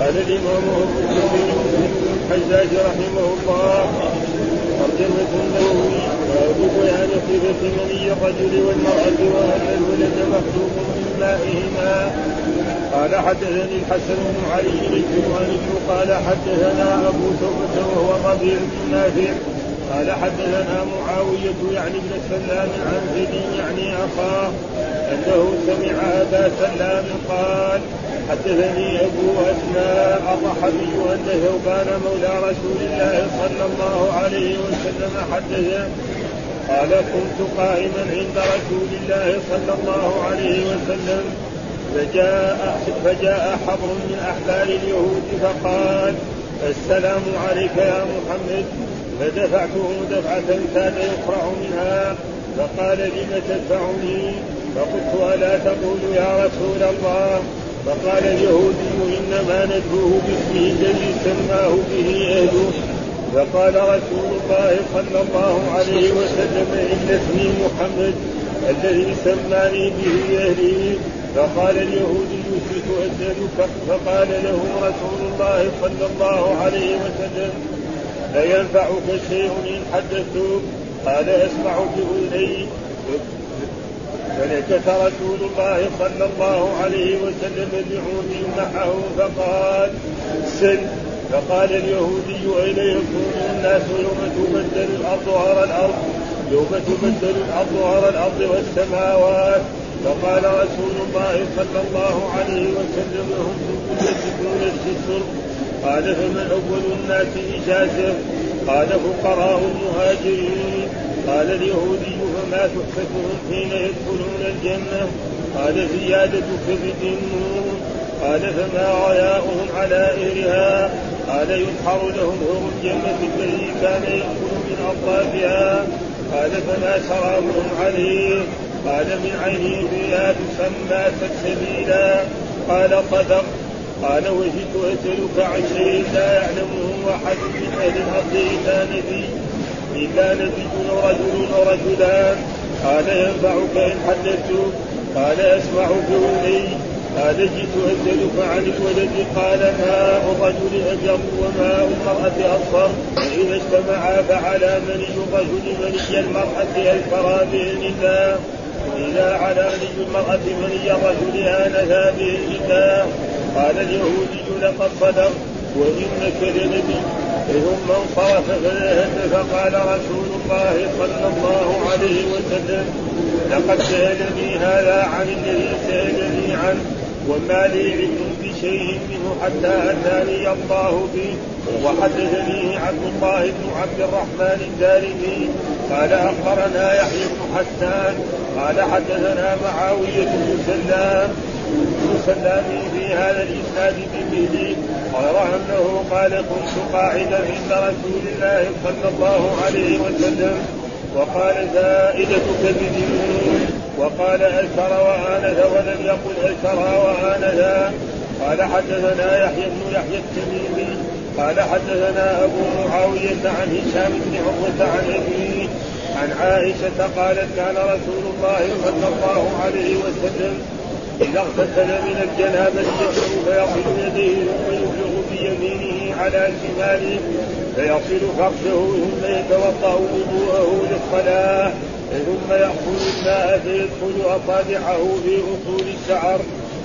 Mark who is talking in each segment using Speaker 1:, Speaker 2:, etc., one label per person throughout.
Speaker 1: قال الإمام أبو بكر بن الحجاج رحمه الله ترجمة النووي باب بيان صفة مني الرجل والمرأة وأن الولد مخلوق من مائهما قال حدثني الحسن بن علي الجواني قال حدثنا أبو ثوبة وهو الربيع بن نافع. قال حدثنا معاوية يعني ابن سلام عن زيد يعني أخاه أنه سمع أبا سلام قال حدثني أبو أسماء الرحبي أن ثوبان مولى رسول الله صلى الله عليه وسلم حدثه قال كنت قائما عند رسول الله صلى الله عليه وسلم فجاء فجاء حبر من أحبار اليهود فقال السلام عليك يا محمد. فدفعته دفعة كان يقرع منها فقال لم تدفعني؟ فقلت ألا تقول يا رسول الله؟ فقال اليهودي إنما ندعوه باسمه الذي سماه به أهله. فقال رسول الله صلى الله عليه وسلم إن اسمي محمد الذي سماني به أهلي فقال اليهودي كنت أسألك فقال له رسول الله صلى الله عليه وسلم أينفعك شيء إن حدثتك قال أسمع بأذني فنكت رسول الله صلى الله عليه وسلم بعود معه فقال سل. فقال اليهودي أين يكون الناس يوم تبدل الأرض غير الأرض يوم تبدل الأرض غير الأرض والسماوات. فقال رسول الله صلى الله عليه وسلم هم يجدون الستر قال فمن أول الناس إجازة؟ قال فقراء المهاجرين قال اليهودي فما تحفتهم حين يدخلون الجنة؟ قال زيادة كبد النور قال فما غياؤهم على إهلها؟ قال يظهر لهم هو الجنة الذي كان يأكل من أطرافها. قال فما شرابهم عليه؟ قال من عينه فيها تسمى سلسبيلا قال صدق قال وجدت اسالك عن شيء لا يعلمه أحد من أهل الأرض الا نبي إلا نبي رجل ورجلان قال ينفعك إن حدثت. قال اسمع بولي قال جئت أسألك عن الولد. قال ماء الرجل أجر وماء المرأة اصفر فاذا اجتمعا فعلى مني الرجل مني المرأة الفرا بإذن الله. إذا على مني المرأة مني الرجل آنذا بإذن الله. قال اليهودي لقد صدق. وإنك لنبي. ثم انصرف فذهب فقال رسول الله صلى الله عليه وسلم لقد سألني هذا عن الذي سألني عنه وما لي علم بشيء منه حتى أتاني الله به وحدثني عبد الله بن عبد الرحمن الدارمي قال أخبرنا يحيى بن حسان قال حدثنا معاوية بن سلام بن سلام في هذا الإسناد بمثله غير أنه قال كنت قاعدا عند رسول الله صلى الله عليه وسلم وقال زائدة كبد وقال أشر وآنذ ولم يقل أشر وآنذا قال حدثنا يحيى بن يحيى التميمي. قال حدثنا أبو معاوية عن هشام بن عروة عن أبيه عن عائشة قالت كان رسول الله صلى الله عليه وسلم إذا اغتسل من الجنابة فيغسل يديه ثم يفرغ بيمينه على شماله فيصل فرجه ثم يتوضأ وضوءه للصلاة ثم يأخذ الماء فيدخل أصابعه في أصول الشعر.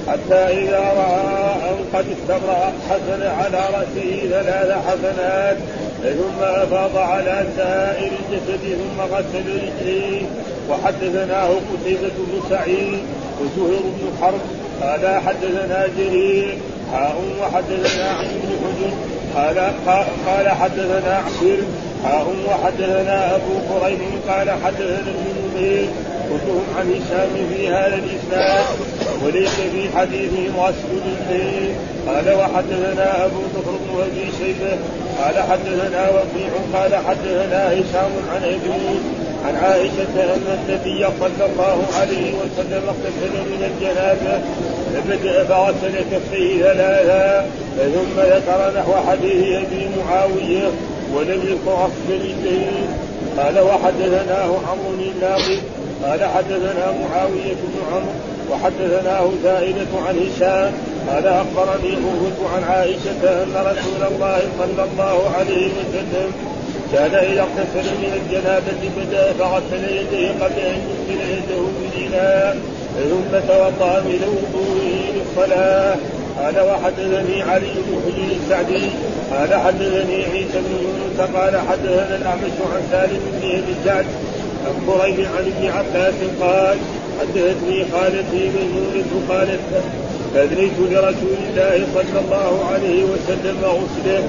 Speaker 1: حتى إذا رأى أن قد استبرأ حسن على رأسه ثلاث حسنات ثم أفاض على سائر الجسد ثم غسل رجليه. وحدثناه قتيبة بن سعيد وزهير بن حرب قال حدثنا جرير حاء وحدثنا عن بن حجر قال قال حدثنا عمير حاء وحدثنا أبو كريم قال حدثنا ابن نمير. كلهم عن هشام في هذا الإسناد. وليس في حديثهم غسل الليل قال وحدثنا أبو بكر بن أبي شيبة. قال حدثنا وكيع. قال حدثنا هشام عن ابي عن عائشة أن النبي صلى الله عليه وسلم اغتسل من الجنابة فبدأ فغسل كفيه ثلاثا ثم ذكر نحو حديث أبي معاوية ولم يذكر رجلين قال وحدثناه عمرو الناقد قال حدثنا معاوية بن عمرو وحدثناه زائدة عن هشام. قال أخبرني قوت عن عائشة أن رسول الله صلى الله عليه وسلم كان اذا اغتسل من الجنابة بدا فغسل يديه قبل أن يغسل يده بالاناء ثم توضأ من وضوئه للصلاة. قال وحدثني علي بن حجر السعدي. قال حدثني عيسى بن يونس. قال حدثنا الأعمش عن سالم بن أبي سعد عن قريب عن ابن عباس قال حدثتني خالتي ميمونة قالت أدريت لرسول الله صلى الله عليه وسلم غسله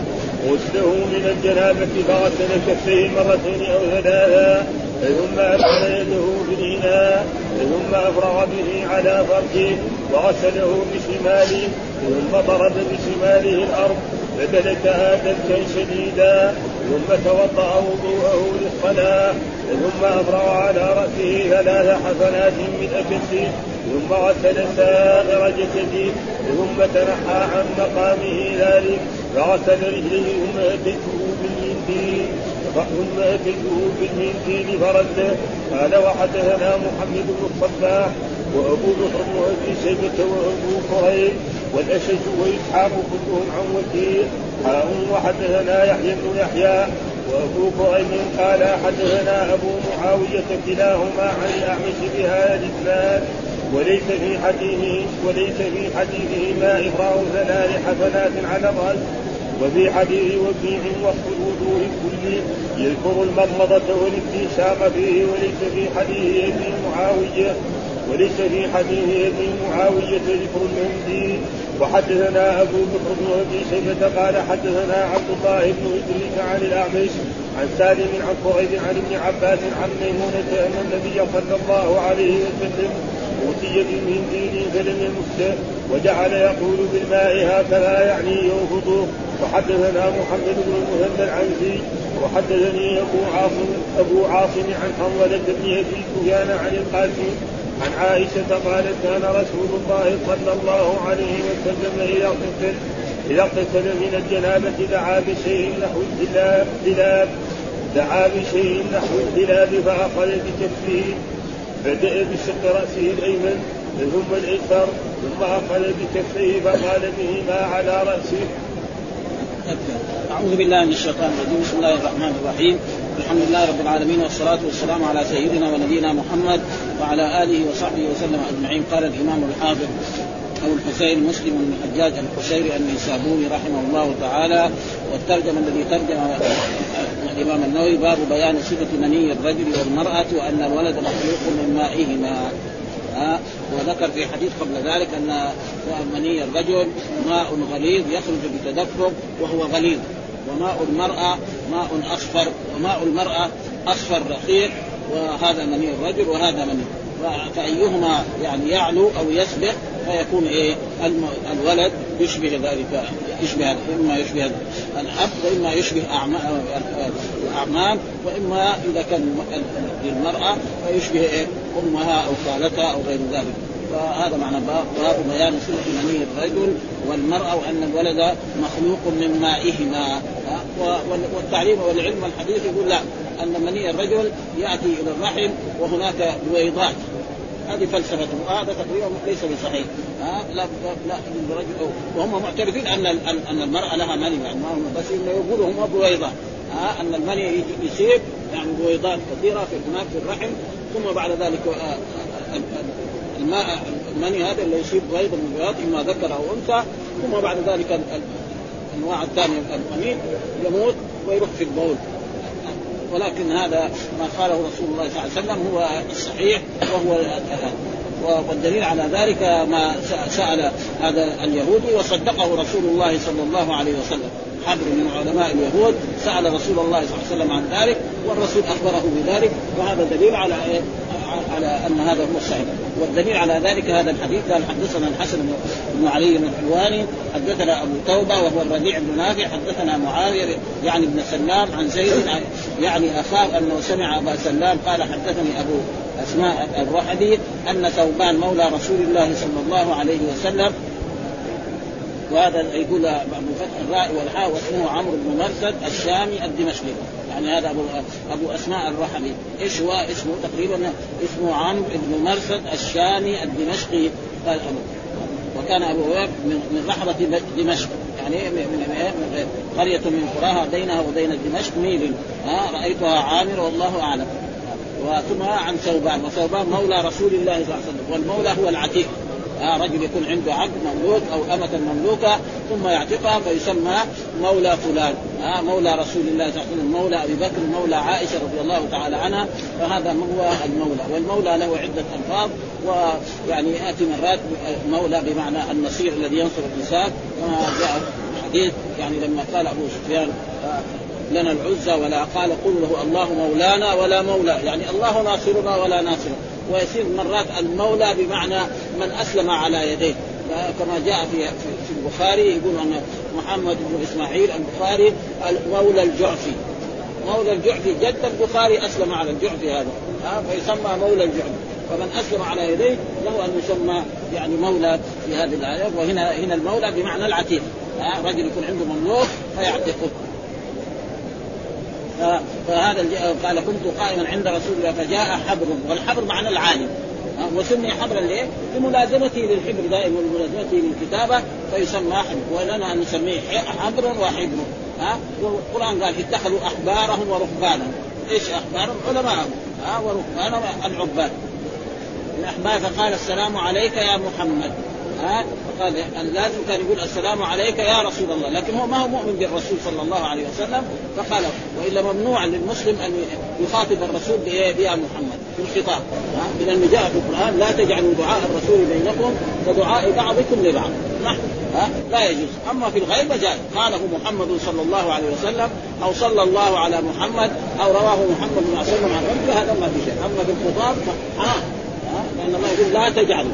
Speaker 1: غسله من الجنابة فغسل كفيه مرتين أو ثلاثا ثم أدخل يده في الإناء ثم أفرغ به على فرجه وغسله بشماله ثم ضرب بشماله الأرض فدلكها دلكا شديدا ثم توضأ وضوءه للصلاة ثم أفرغ على رأسه ثلاث حسنات من أكسه ثم غسل سائر جسده ثم تنحى عن مقامه ذلك. فغسل رجليه ثم أتيته بالمنديل ثم أتيته بالمنديل فرده قال وحدثنا محمد بن الصباح وأبو بكر بن أبي شيبة وأبو كريم والأشج وإسحاق كلهم عن وكيل حاء وحدثنا يحيى بن يحيى وابو كريم قال حدثنا ابو معاويه كلاهما عن الاعمش بهذا الاسناد وليس في حديثه وليس في حديثهما إفراغ ثلاث حسنات على الرأس وفي حديث وفيع وصف الوجوه كله يذكر المضمضة والاستنشاق فيه وليس في حديث ابي معاوية وليس في حديث ابي معاوية ذكر المهدي وحدثنا أبو بكر بن أبي شيبة قال حدثنا عبد الله بن إدريس عن الأعمش عن سالم عن قريب عن ابن عباس عن ميمونة أن النبي صلى الله عليه وسلم أوتي بمنديل فلم يمسه وجعل يقول بالماء هكذا يعني ينفضه وحدثنا محمد بن المهند العنزي وحدثني أبو عاصم أبو عاصم عن حنظلة بن أبي سفيان عن القاسم عن عائشة قالت كان رسول الله صلى الله عليه وسلم إذا اغتسل إذا اغتسل من الجنابة دعا بشيء نحو الدلاب دعا بشيء نحو الدلاب فأخذ بكفه بدأ بشق رأسه الأيمن ثم الأيسر ثم أخذ بكفيه فقال بهما على رأسه.
Speaker 2: أعوذ بالله من الشيطان الرجيم. بسم الله الرحمن الرحيم. الحمد لله رب العالمين والصلاة والسلام على سيدنا ونبينا محمد وعلى آله وصحبه وسلم أجمعين. قال الإمام الحافظ. أبو الحسين مسلم بن الحجاج القشيري النيسابوري رحمه الله تعالى والترجمة الذي ترجم الإمام النووي باب بيان صفة مني الرجل والمرأة وأن الولد مخلوق من مائهما. ها؟ وذكر في حديث قبل ذلك أن مني الرجل ماء غليظ يخرج بتدفق وهو غليظ وماء المرأة ماء أصفر وماء المرأة أصفر رقيق وهذا مني الرجل وهذا مني. فأيهما يعني يعلو أو يسبق فيكون إيه؟ الولد يشبه ذلك يشبه إما يشبه الأب وإما يشبه الأعمام وإما إذا كان للمراه فيشبه إيه؟ أمها أو خالتها أو غير ذلك. فهذا معنى باب بيان صفه مني الرجل والمرأة وأن الولد مخلوق من مائهما. والتعليم والعلم والحديث يقول لا أن مني الرجل يأتي إلى الرحم وهناك بويضات هذه فلسفته وهذا تقريبا ليس بصحيح. ها؟ لا لا الرجل وهم معترفين أن أن المرأة لها مني يعني بس يقولوا هم بويضات ها؟ أن المني يصير يعني بويضات كثيرة في هناك في الرحم. ثم بعد ذلك الماء المني هذا اللي يصيب بيض من البياض إما ذكر أو أنثى. ثم بعد ذلك الأنواع الثانية المني يموت ويروح في البول. ولكن هذا ما قاله رسول الله صلى الله عليه وسلم هو الصحيح وهو والدليل على ذلك ما سأل هذا اليهودي وصدقه رسول الله صلى الله عليه وسلم حبر من علماء اليهود سأل رسول الله صلى الله عليه وسلم عن ذلك والرسول أخبره بذلك وهذا دليل على إيه؟ على أن هذا هو الصحيح. والدليل على ذلك هذا الحديث قال حدثنا الحسن بن علي بن الحلواني حدثنا أبو توبة وهو الربيع بن نافع حدثنا معاوية يعني بن سلام عن زيد يعني أخاه أنه سمع أبا سلام قال حدثني أبو أسماء الرحبي أن ثوبان مولى رسول الله صلى الله عليه وسلم. وهذا يقول بفتح الراء والحاء واسمه عمرو بن مرثد الشامي الدمشقي. يعني هذا ابو أبو اسماء الرحمي. إيش هو اسمه تقريبا اسمه عمرو بن مرثد الشامي الدمشقي. قال ابو وكان أبو هريره من رحبه دمشق. يعني من قرية من قراها بينها وبين دمشق ميل. ها رأيتها عامر والله أعلم. وثم عن ثوبان. وثوبان مولى رسول الله صلى الله عليه وسلم. والمولى هو العتيق. آه رجل يكون عنده عبد مملوك أو أمة مملوكة ثم يعتقها فيسمى مولى فلان. آه مولى رسول الله صلى الله عليه وسلم مولى أبي بكر مولى عائشة رضي الله تعالى عنها فهذا هو المولى. والمولى له عدة ألفاظ ويعني يأتي مرات مولى بمعنى النصير الذي ينصر الإنسان كما جاء حديث يعني لما قال أبو سفيان آه لنا العزى ولا قال قل له الله مولانا ولا مولى. يعني الله ناصرنا ولا ناصرنا ويصير مرات المولى بمعنى من أسلم على يديه. كما جاء في في البخاري يقول أن محمد بن إسماعيل البخاري مولى الجعفي. مولى الجعفي جد البخاري أسلم على الجعفي هذا. فيسمى مولى الجعفي. فمن أسلم على يديه له أن يسمى يعني مولى في هذه الآية. وهنا هنا المولى بمعنى العتيق. رجل يكون عنده مملوك فيعتقه. فهذا قال كنت قائما عند رسول الله فجاء حبر. والحبر معنى العالم. وسمي حبرا ليه؟ لملازمته للحبر دائما ولملازمته للكتابة فيسمى حبر. ولنا أن نسميه حبر وحبر. ها والقرآن قال اتخذوا أحبارهم ورهبانهم إيش أحبارهم؟ علماءهم. ها ورهبانهم العباد الأحبار فقال السلام عليك يا محمد. ها فقال لازم كان يقول السلام عليك يا رسول الله لكن هو ما هو مؤمن بالرسول صلى الله عليه وسلم فقال وإلا ممنوع للمسلم أن يخاطب الرسول يا محمد في الخطاب. من جاء في القرآن لا تجعلوا دعاء الرسول بينكم كدعاء بعضكم لبعض. نحن ها؟ لا يجوز. أما في الغيب جاء قاله محمد صلى الله عليه وسلم أو صلى الله على محمد أو رواه محمد بن وسلم عن ربه هذا ما في شيء. أما في الخطاب فحرام لأن الله يقول لا تجعلوا.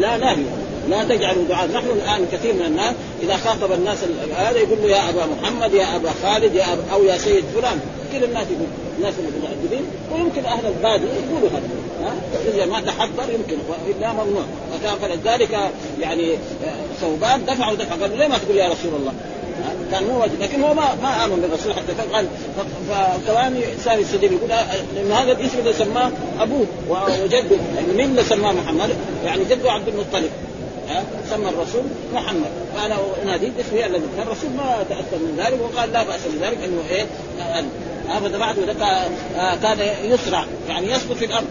Speaker 2: لا نهي لا تجعلوا دعاء. نحن الآن كثير من الناس إذا خاطب الناس هذا يقول له يا أبا محمد يا أبا خالد يا أبا أو يا سيد فلان. كل الناس يقول الناس المتعددين ويمكن أهل البادي يقولوا هذا. إذا ما تحضر يمكن. والا ممنوع. فكان فلذلك يعني ثوبان دفعوا دفع قال ليه ما تقول يا رسول الله؟ كان مو واجب. لكن هو ما ما آمن بالرسول حتى قال فكمان ثاني السديد يقول لأن هذا الاسم اللي سماه أبوه وجده. يعني مين اللي سماه محمد؟ يعني جده عبد المطلب. سمى الرسول محمد. فانا أنادي باسمه الذي الرسول ما تأثر من ذلك وقال لا بأس من ذلك إنه إيه هذا بعد كان يسرع يعني يسقط في الأرض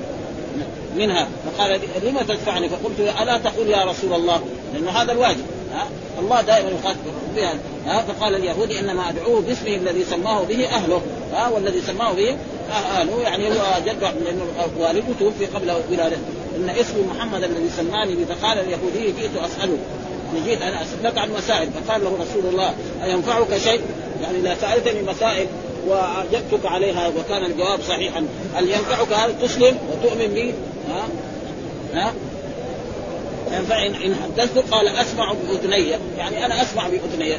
Speaker 2: منها. فقال لما تدفعني؟ فقلت ألا تقول يا رسول الله؟ لأنه هذا الواجب ها. الله دائما يخاطب بها ها. فقال اليهودي إنما أدعوه باسمه الذي سماه به أهله ها والذي سماه به أهله يعني هو جد لأنه والده توفي قبل ولادته. إن اسم محمد الذي سماني به فقال اليهودي جئت أسأله يعني جئت أنا اسالك عن مسائل فقال له رسول الله أينفعك شيء؟ يعني اذا سألتني مسائل وأجبتك عليها وكان الجواب صحيحا هل ينفعك هذا تسلم وتؤمن بي؟ ها؟ ها؟ فإن إن حدثت قال أسمع بأذني يعني أنا أسمع بأذني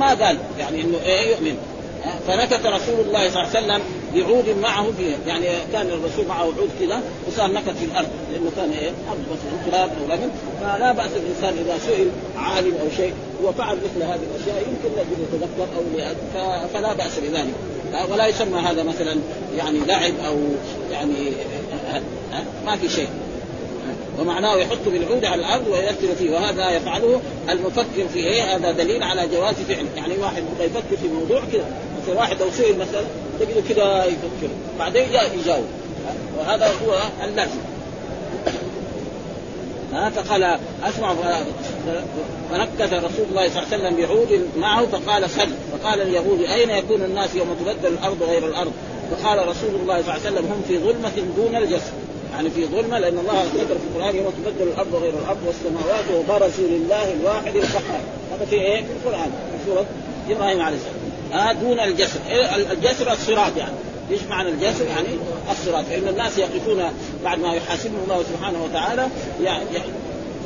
Speaker 2: ما قال يعني إنه إيه يؤمن فنكت رسول الله صلى الله عليه وسلم بعود معه فيه يعني كان الرسول معه عود كذا وصار نكت في الأرض لأنه كان إيه؟ أرض بس تراب أو لبن فلا بأس الإنسان إذا سئل عالم أو شيء وفعل مثل هذه الأشياء يمكن ان يتذكر أو فلا بأس بذلك. ولا يسمى هذا مثلا يعني لعب أو يعني ما في شيء. ومعناه يحط بالعود على الأرض ويكتب فيه وهذا يفعله المفكر في إيه؟ هذا دليل على جواز فعل. يعني واحد يفكر في موضوع كذا. مثلا واحد لو سئل مثلا تجده كذا يفكر. بعدين يجاوب. وهذا هو اللازم ها فقال أسمع فنكت رسول الله صلى الله عليه وسلم بعود معه فقال سل. فقال اليهود أين يكون الناس يوم تبدل الأرض غير الأرض؟ فقال رسول الله صلى الله عليه وسلم هم في ظلمة دون الجسد. يعني في ظلمة لأن الله ذكر في القرآن يوم تبدل الأرض غير الأرض والسماوات وبرزوا لله الواحد القهار. هذا في إيه؟ في القرآن في سورة إبراهيم عليه السلام. آه دون الجسر. الجسر الصراط يعني. إيش معنى الجسر؟ يعني الصراط. فان الناس يقفون بعد ما يحاسبهم الله سبحانه وتعالى يعني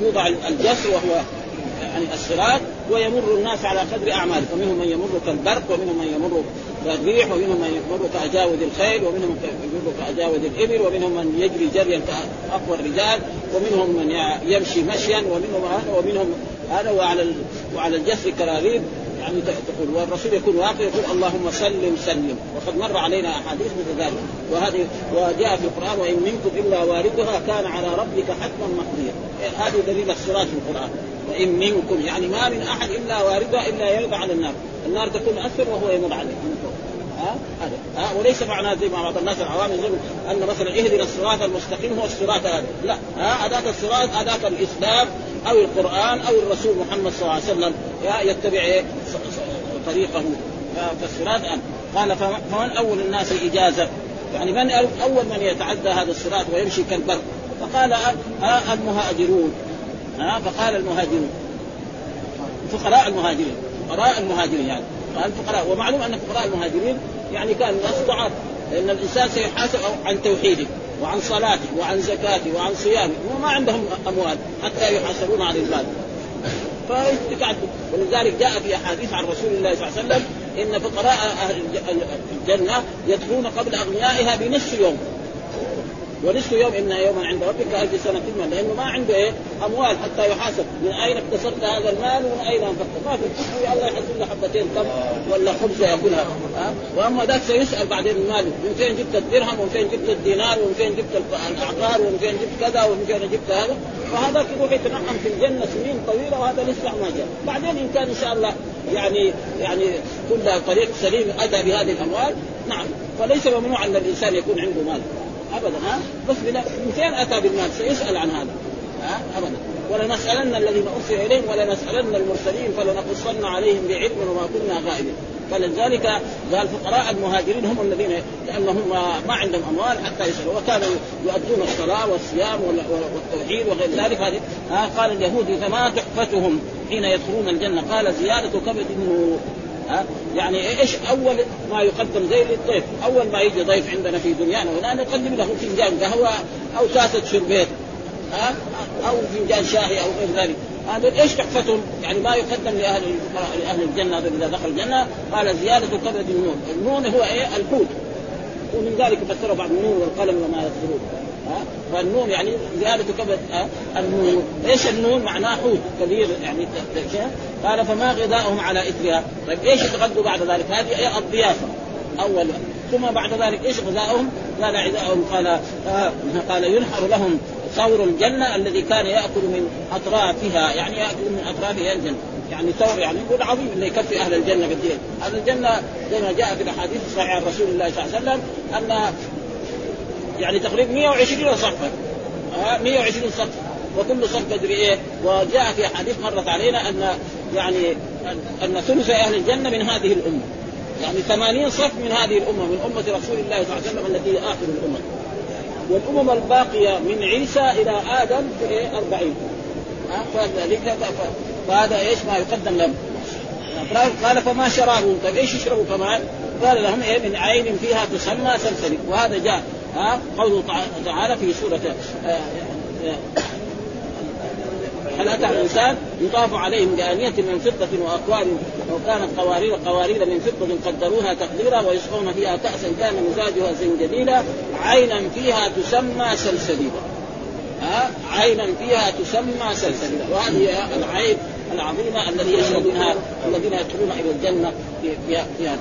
Speaker 2: يوضع الجسر وهو يعني الصراط ويمر الناس على قدر أعمالهم. فمنهم من يمر كالبرق ومنهم من يمر كالريح ومنهم من يمر كأجاود الخيل ومنهم من يمر كأجاود الإبل ومنهم من يجري جريا كأقوى الرجال ومنهم من يمشي مشيا ومنهم هذا ومنهم هذا وعلى وعلى الجسر كراريب. يعني تقول والرسول يكون واقف يقول اللهم سلم سلم. وقد مر علينا أحاديث مثل ذلك. وهذه وجاء في القرآن وإن منكم إلا واردها كان على ربك حتما مقضيا هذه دليل الصراط في القرآن. وإن منكم يعني ما من أحد إلا واردها إلا يرد على النار. النار تكون أسفل وهو يمر عليه. هذا. ها؟ وليس معناه زي ما بعض الناس العوام يقولون أن مثلا اهدنا الصراط المستقيم هو الصراط هذا. لا. ها؟ أداة الصراط أداة الإسلام أو القرآن أو الرسول محمد صلى الله عليه وسلم. يتبع إيه؟ طريقه. فالصراط قال فمن أول الناس إجازة؟ يعني من أول من يتعدى هذا الصراط ويمشي كالبر؟ فقال المهاجرون. ها؟ فقال المهاجرون. فقراء المهاجرين. فقراء المهاجرين يعني. الفقراء ومعلوم أن فقراء المهاجرين يعني كان الناس ضعاف لأن الإنسان سيحاسب عن توحيده وعن صلاته وعن زكاته وعن صيامه. وما عندهم أموال حتى يحاسبون عن المال فتعدوا ولذلك جاء في أحاديث عن رسول الله صلى الله عليه وسلم إن فقراء أهل الجنة يدخلون قبل أغنيائها بنصف يوم. ونصف يوم إن يوما عند ربك الف سنة من لأنه ما عنده إيه؟ أموال حتى يحاسب. من أين اكتسبت هذا المال ومن أين انفقته ما في الكفر الله يحسب له حبتين تمر ولا خبز يأكلها. ها؟ وأما ذاك سيسأل بعدين المال. من فين جبت الدرهم؟ ومن فين جبت الدينار؟ ومن فين جبت العقار ومن فين جبت كذا؟ ومن فين جبت هذا؟ فهذا يروح يتنعم في الجنة سنين طويلة وهذا لسه ما جاء. بعدين إن كان إن شاء الله يعني يعني كل طريق سليم اتى بهذه الأموال نعم. فليس ممنوع أن الإنسان يكون عنده مال. ابدا ها؟ بس من فين أتى بالمال سيسأل عن هذا. ها؟ ابدا. ولنسألن الذين ارسل إليهم ولنسألن المرسلين فلنقصن عليهم بعلم وما كنا غائبين. فلذلك قال فقراء المهاجرين هم الذين لأنهم ما عندهم أموال حتى يسألوا. وكانوا يؤدون الصلاة والصيام والتوحيد وغير ذلك. هذه قال اليهود فما تحفتهم حين يدخلون الجنة؟ قال زيادة كبد ها؟ يعني إيش أول ما يقدم زي للضيف؟ أول ما يجي ضيف عندنا في دنيانا هنا نقدم له فنجان قهوة أو كاسه شربيت ها؟ أو فنجان شاهي أو غير ذلك. هذا إيش تحفتهم؟ يعني ما يقدم لاهل لأهل الجنة إذا دخل الجنة. قال زيادة كبد النون، النون هو إيه؟ الحوت ومن ذلك فسر بعض النون والقلم وما يذكرون. ها فالنون يعني زيادة كبد النون. إيش النون؟ معناه حوت كبير يعني قال فما غذاؤهم على إثرها. طيب إيش يتغذوا بعد ذلك؟ هذه الضيافة. أول. ثم بعد ذلك إيش غذاؤهم؟ قال غذاؤهم قال آه قال ينحر لهم ثور الجنة الذي كان يأكل من أطرافها. يعني يأكل من أطرافها الجنة. يعني ثور يعني يقول عظيم إنه يكفي أهل الجنة قد أهل الجنة زي ما جاء في الأحاديث الصحيحة عن رسول الله صلى الله عليه وسلم أن يعني تقريبا 120 صفا 120 صف وكل صف قدر إيه. وجاء في احاديث مرت علينا أن يعني أن ثلث أهل الجنة من هذه الأمة. يعني 80 صف من هذه الأمة من أمة رسول الله صلى الله عليه وسلم التي آخر الامم والأمم الباقية من عيسى إلى آدم في إيه؟ 40 فذلك فهذا إيش؟ ما يقدم لهم. قال فما شرابهم طيب إيش يشربوا؟ كمان؟ قال لهم إيه؟ من عين فيها تسمى سلسلة. وهذا جاء. ها؟ قوله تعالى في سورة آه، آه، هل أتى الإنسان يطاف عليهم بآنية من فضة واكواب وكانت قوارير قوارير من فضة قدروها تقديرا ويسقون فيها كاسا كان مزاجها زنجبيلا عينا فيها تسمى سلسبيلا. ها؟ عينا فيها تسمى سلسبيلا. وهذه العين العظيمة الذي يشرب منها الذين يدخلون إلى الجنة في هذا.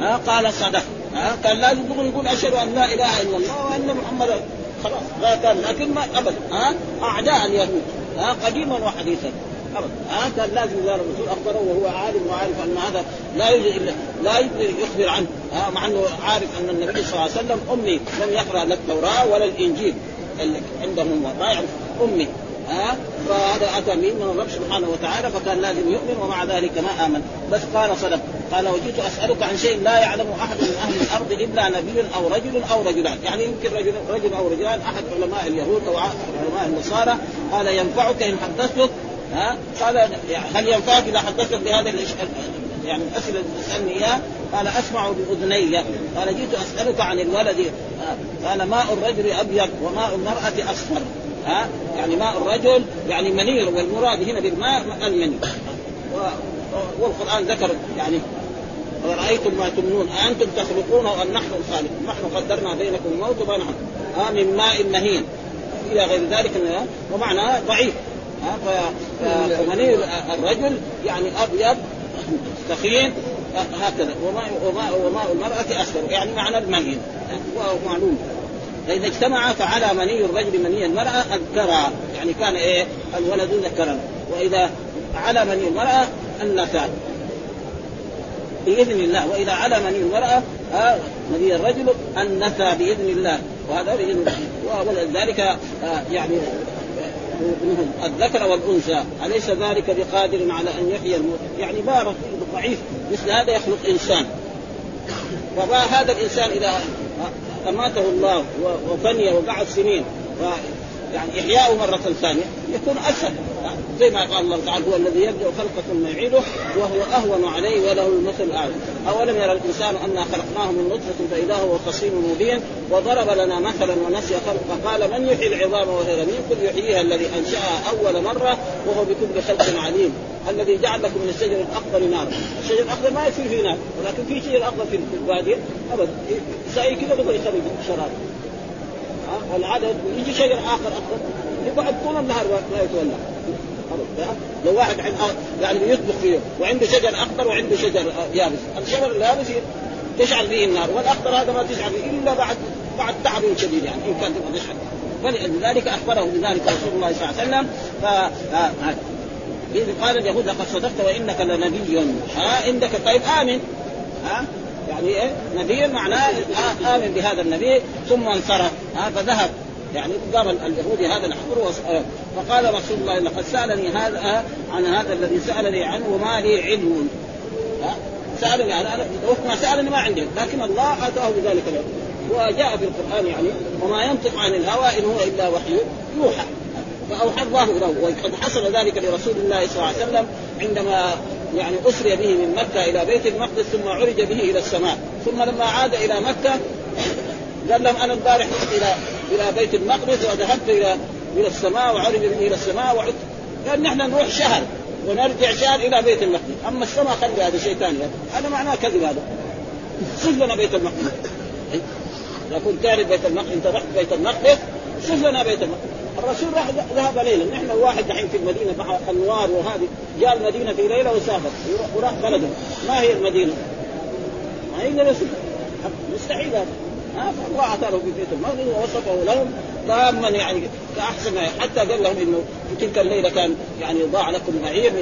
Speaker 2: ها؟ قال صدق. ها؟ كان لازم يقول أشهد أن لا إله إلا الله وأن محمدا خلاص. لا كان لكن ما أبدا ها؟ أعداء اليهود ها؟ قديما وحديثا ها؟ كان لازم يزار الرسول أخبره وهو عالم وعارف أن هذا لا يوجد الا لا يخبر عنه ها؟ مع أنه عارف أن النبي صلى الله عليه وسلم أمي لم يقرأ لا التوراة ولا الإنجيل عندهم ما يعرف أمي ها؟ فهذا أتى من الرب سبحانه وتعالى فكان لازم يؤمن ومع ذلك ما آمن. بس قال صدق. قال وجئت أسألك عن شيء لا يعلم أحد من أهل الأرض إلا نبي أو رجل أو رجلان. يعني يمكن رجل رجل أو رجلان أحد علماء اليهود أو علماء النصارى. قال ينفعك إن حدثتك ها؟ قال هل ينفعك إذا حدثتك بهذا يعني الأسئلة اللي تسألني اياه قال أسمع بأذني. قال جئت أسألك عن الولد. قال ماء الرجل أبيض وماء المرأة أصفر. ها؟ يعني ماء الرجل يعني منير والمراد هنا بالماء المني والقرآن ذكر يعني ورأيتم ما تمنون؟ أنتم تخلقونه أم نحن الخالقون نحن قدرنا بينكم الموت ونحن آه من ماء مهين. إلى غير ذلك ومعنى ضعيف. فمني الرجل؟ يعني أبيض ثخين هكذا. وماء وماء وماء المرأة أسفر يعني معنى المني وهو معلوم. فإذا اجتمع فعلى مني الرجل مني المرأة أذكرها يعني كان إيه؟ الولد ذكرا وإذا على مني المرأة النساء بإذن الله. وإذا على مني المرأة آه مني الرجل النسى بإذن الله. وهذا بإذن الله. ولذلك آه يعني الذكر والأنثى. أليس ذلك بقادر على أن يحيي الموت؟ يعني بارك ضعيف. مثل هذا يخلق إنسان. فهذا الإنسان اذا أماته الله وفني وقعد سنين. يعني احياؤه مره ثانية يكون اسهل زي ما قال الله تعالى هو الذي يبدا خلقه ثم يعيده وهو اهون عليه وله المثل الاعلى اولم يرى الانسان انا خلقناه من نطفه فاذا هو خصيم مبين وضرب لنا مثلا ونسي خلقه قال من يحيي العظام وهي رميم قل يحييها الذي انشاها اول مره وهو بكل خلق عليم الذي جعل لكم من الشجر الاخضر نارا، الشجر الاخضر ما يصير فيه نار، ولكن في شجر اخضر في الباديه ابدا يساوي كذا بده يخرج شراب العدد يجي شجر آخر اخضر يقعد طول النهار ما يتولى. لو واحد يعني بيطبخ فيه وعنده شجر اخضر وعنده شجر يابس، الشجر اليابس تشعل فيه النار والاخضر هذا ما تشعل فيه إلا بعد بعد تعب شديد يعني إن كان تبغى تشعل فلذلك أخبره بذلك رسول الله صلى الله عليه وسلم. ف إذ قال اليهود لقد صدقت وإنك لنبي ها عندك. طيب آمن. ها يعني إيه؟ نبي معناه آمن بهذا النبي ثم انصرف. ها فذهب. يعني قام اليهودي هذا نحضره فقال رسول الله لقد سألني هذا عن هذا الذي سألني عنه وما لي علم. سألني يعني أنا ما سألني ما عندي لكن الله آتاه بذلك العلم. وجاء في القرآن يعني وما ينطق عن الهوى إن هو إلا وحي يوحى. فأوحى الله له وقد حصل ذلك لرسول الله صلى الله عليه وسلم عندما يعني أسري به من مكة إلى بيت المقدس ثم عرج به إلى السماء. ثم لما عاد إلى مكة قال لهم أنا البارح إلى إلى بيت المقدس وذهبت إلى إلى السماء وعرج به إلى السماء وعدت. قال نحن نروح شهر ونرجع شهر إلى بيت المقدس. أما السماء خلي هذا شيء ثاني. هذا معناه كذب هذا. صف لنا بيت المقدس. إذا كنت تعرف بيت المقدس أنت رحت بيت المقدس صف لنا بيت المقدس. الرسول راح ذهب ليلا. نحن الواحد دحين في المدينة مع انوار وهذه جاء المدينة في ليلة وسافر. وراح بلده. ما هي المدينة؟ ما يقدر مستحيل هذا. اعطاه في بيت المقدس ووصفه لهم تاما يعني كأحسن حتى قال لهم إنه في تلك الليلة كان يعني ضاع لكم بعير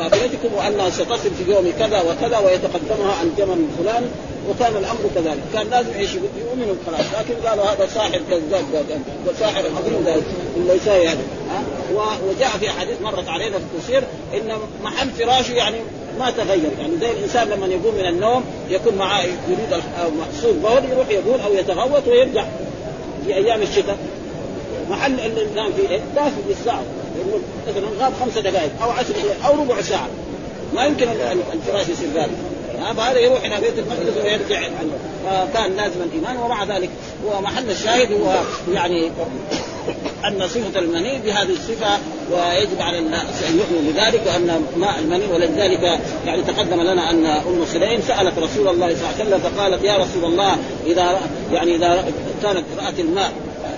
Speaker 2: قافلتكم وانها ستصل في يوم كذا وكذا ويتقدمها عن جمل فلان. وكان الأمر كذلك. كان لازم يعيش يؤمنوا خلاص لكن قالوا هذا ساحر كذاب ساحر عظيم اللي يساوي هذا. وجاء في احاديث مرت علينا في التفسير إن محل فراشه يعني ما تغير. يعني زي الإنسان لما يقوم من النوم يكون معاه يريد محصول بول يروح يقول أو يتغوط ويرجع في أيام الشتاء. محل اللي نام فيه دافئ بالساعة مثلا غاب خمسة دقائق أو عشر دقائق أو ربع ساعة. ما يمكن الفراش يصير ذلك. فهذا يروح إلى بيت المقدس ويرجع فكان لازم الايمان ومع ذلك ومحل الشاهد هو يعني أن صفة المني بهذه الصفة ويجب على الناس أن يؤمنوا بذلك وأن ماء المني ولذلك يعني تقدم لنا أن أم سليم سألت رسول الله صلى الله عليه وسلم فقالت يا رسول الله إذا يعني إذا كانت رات الماء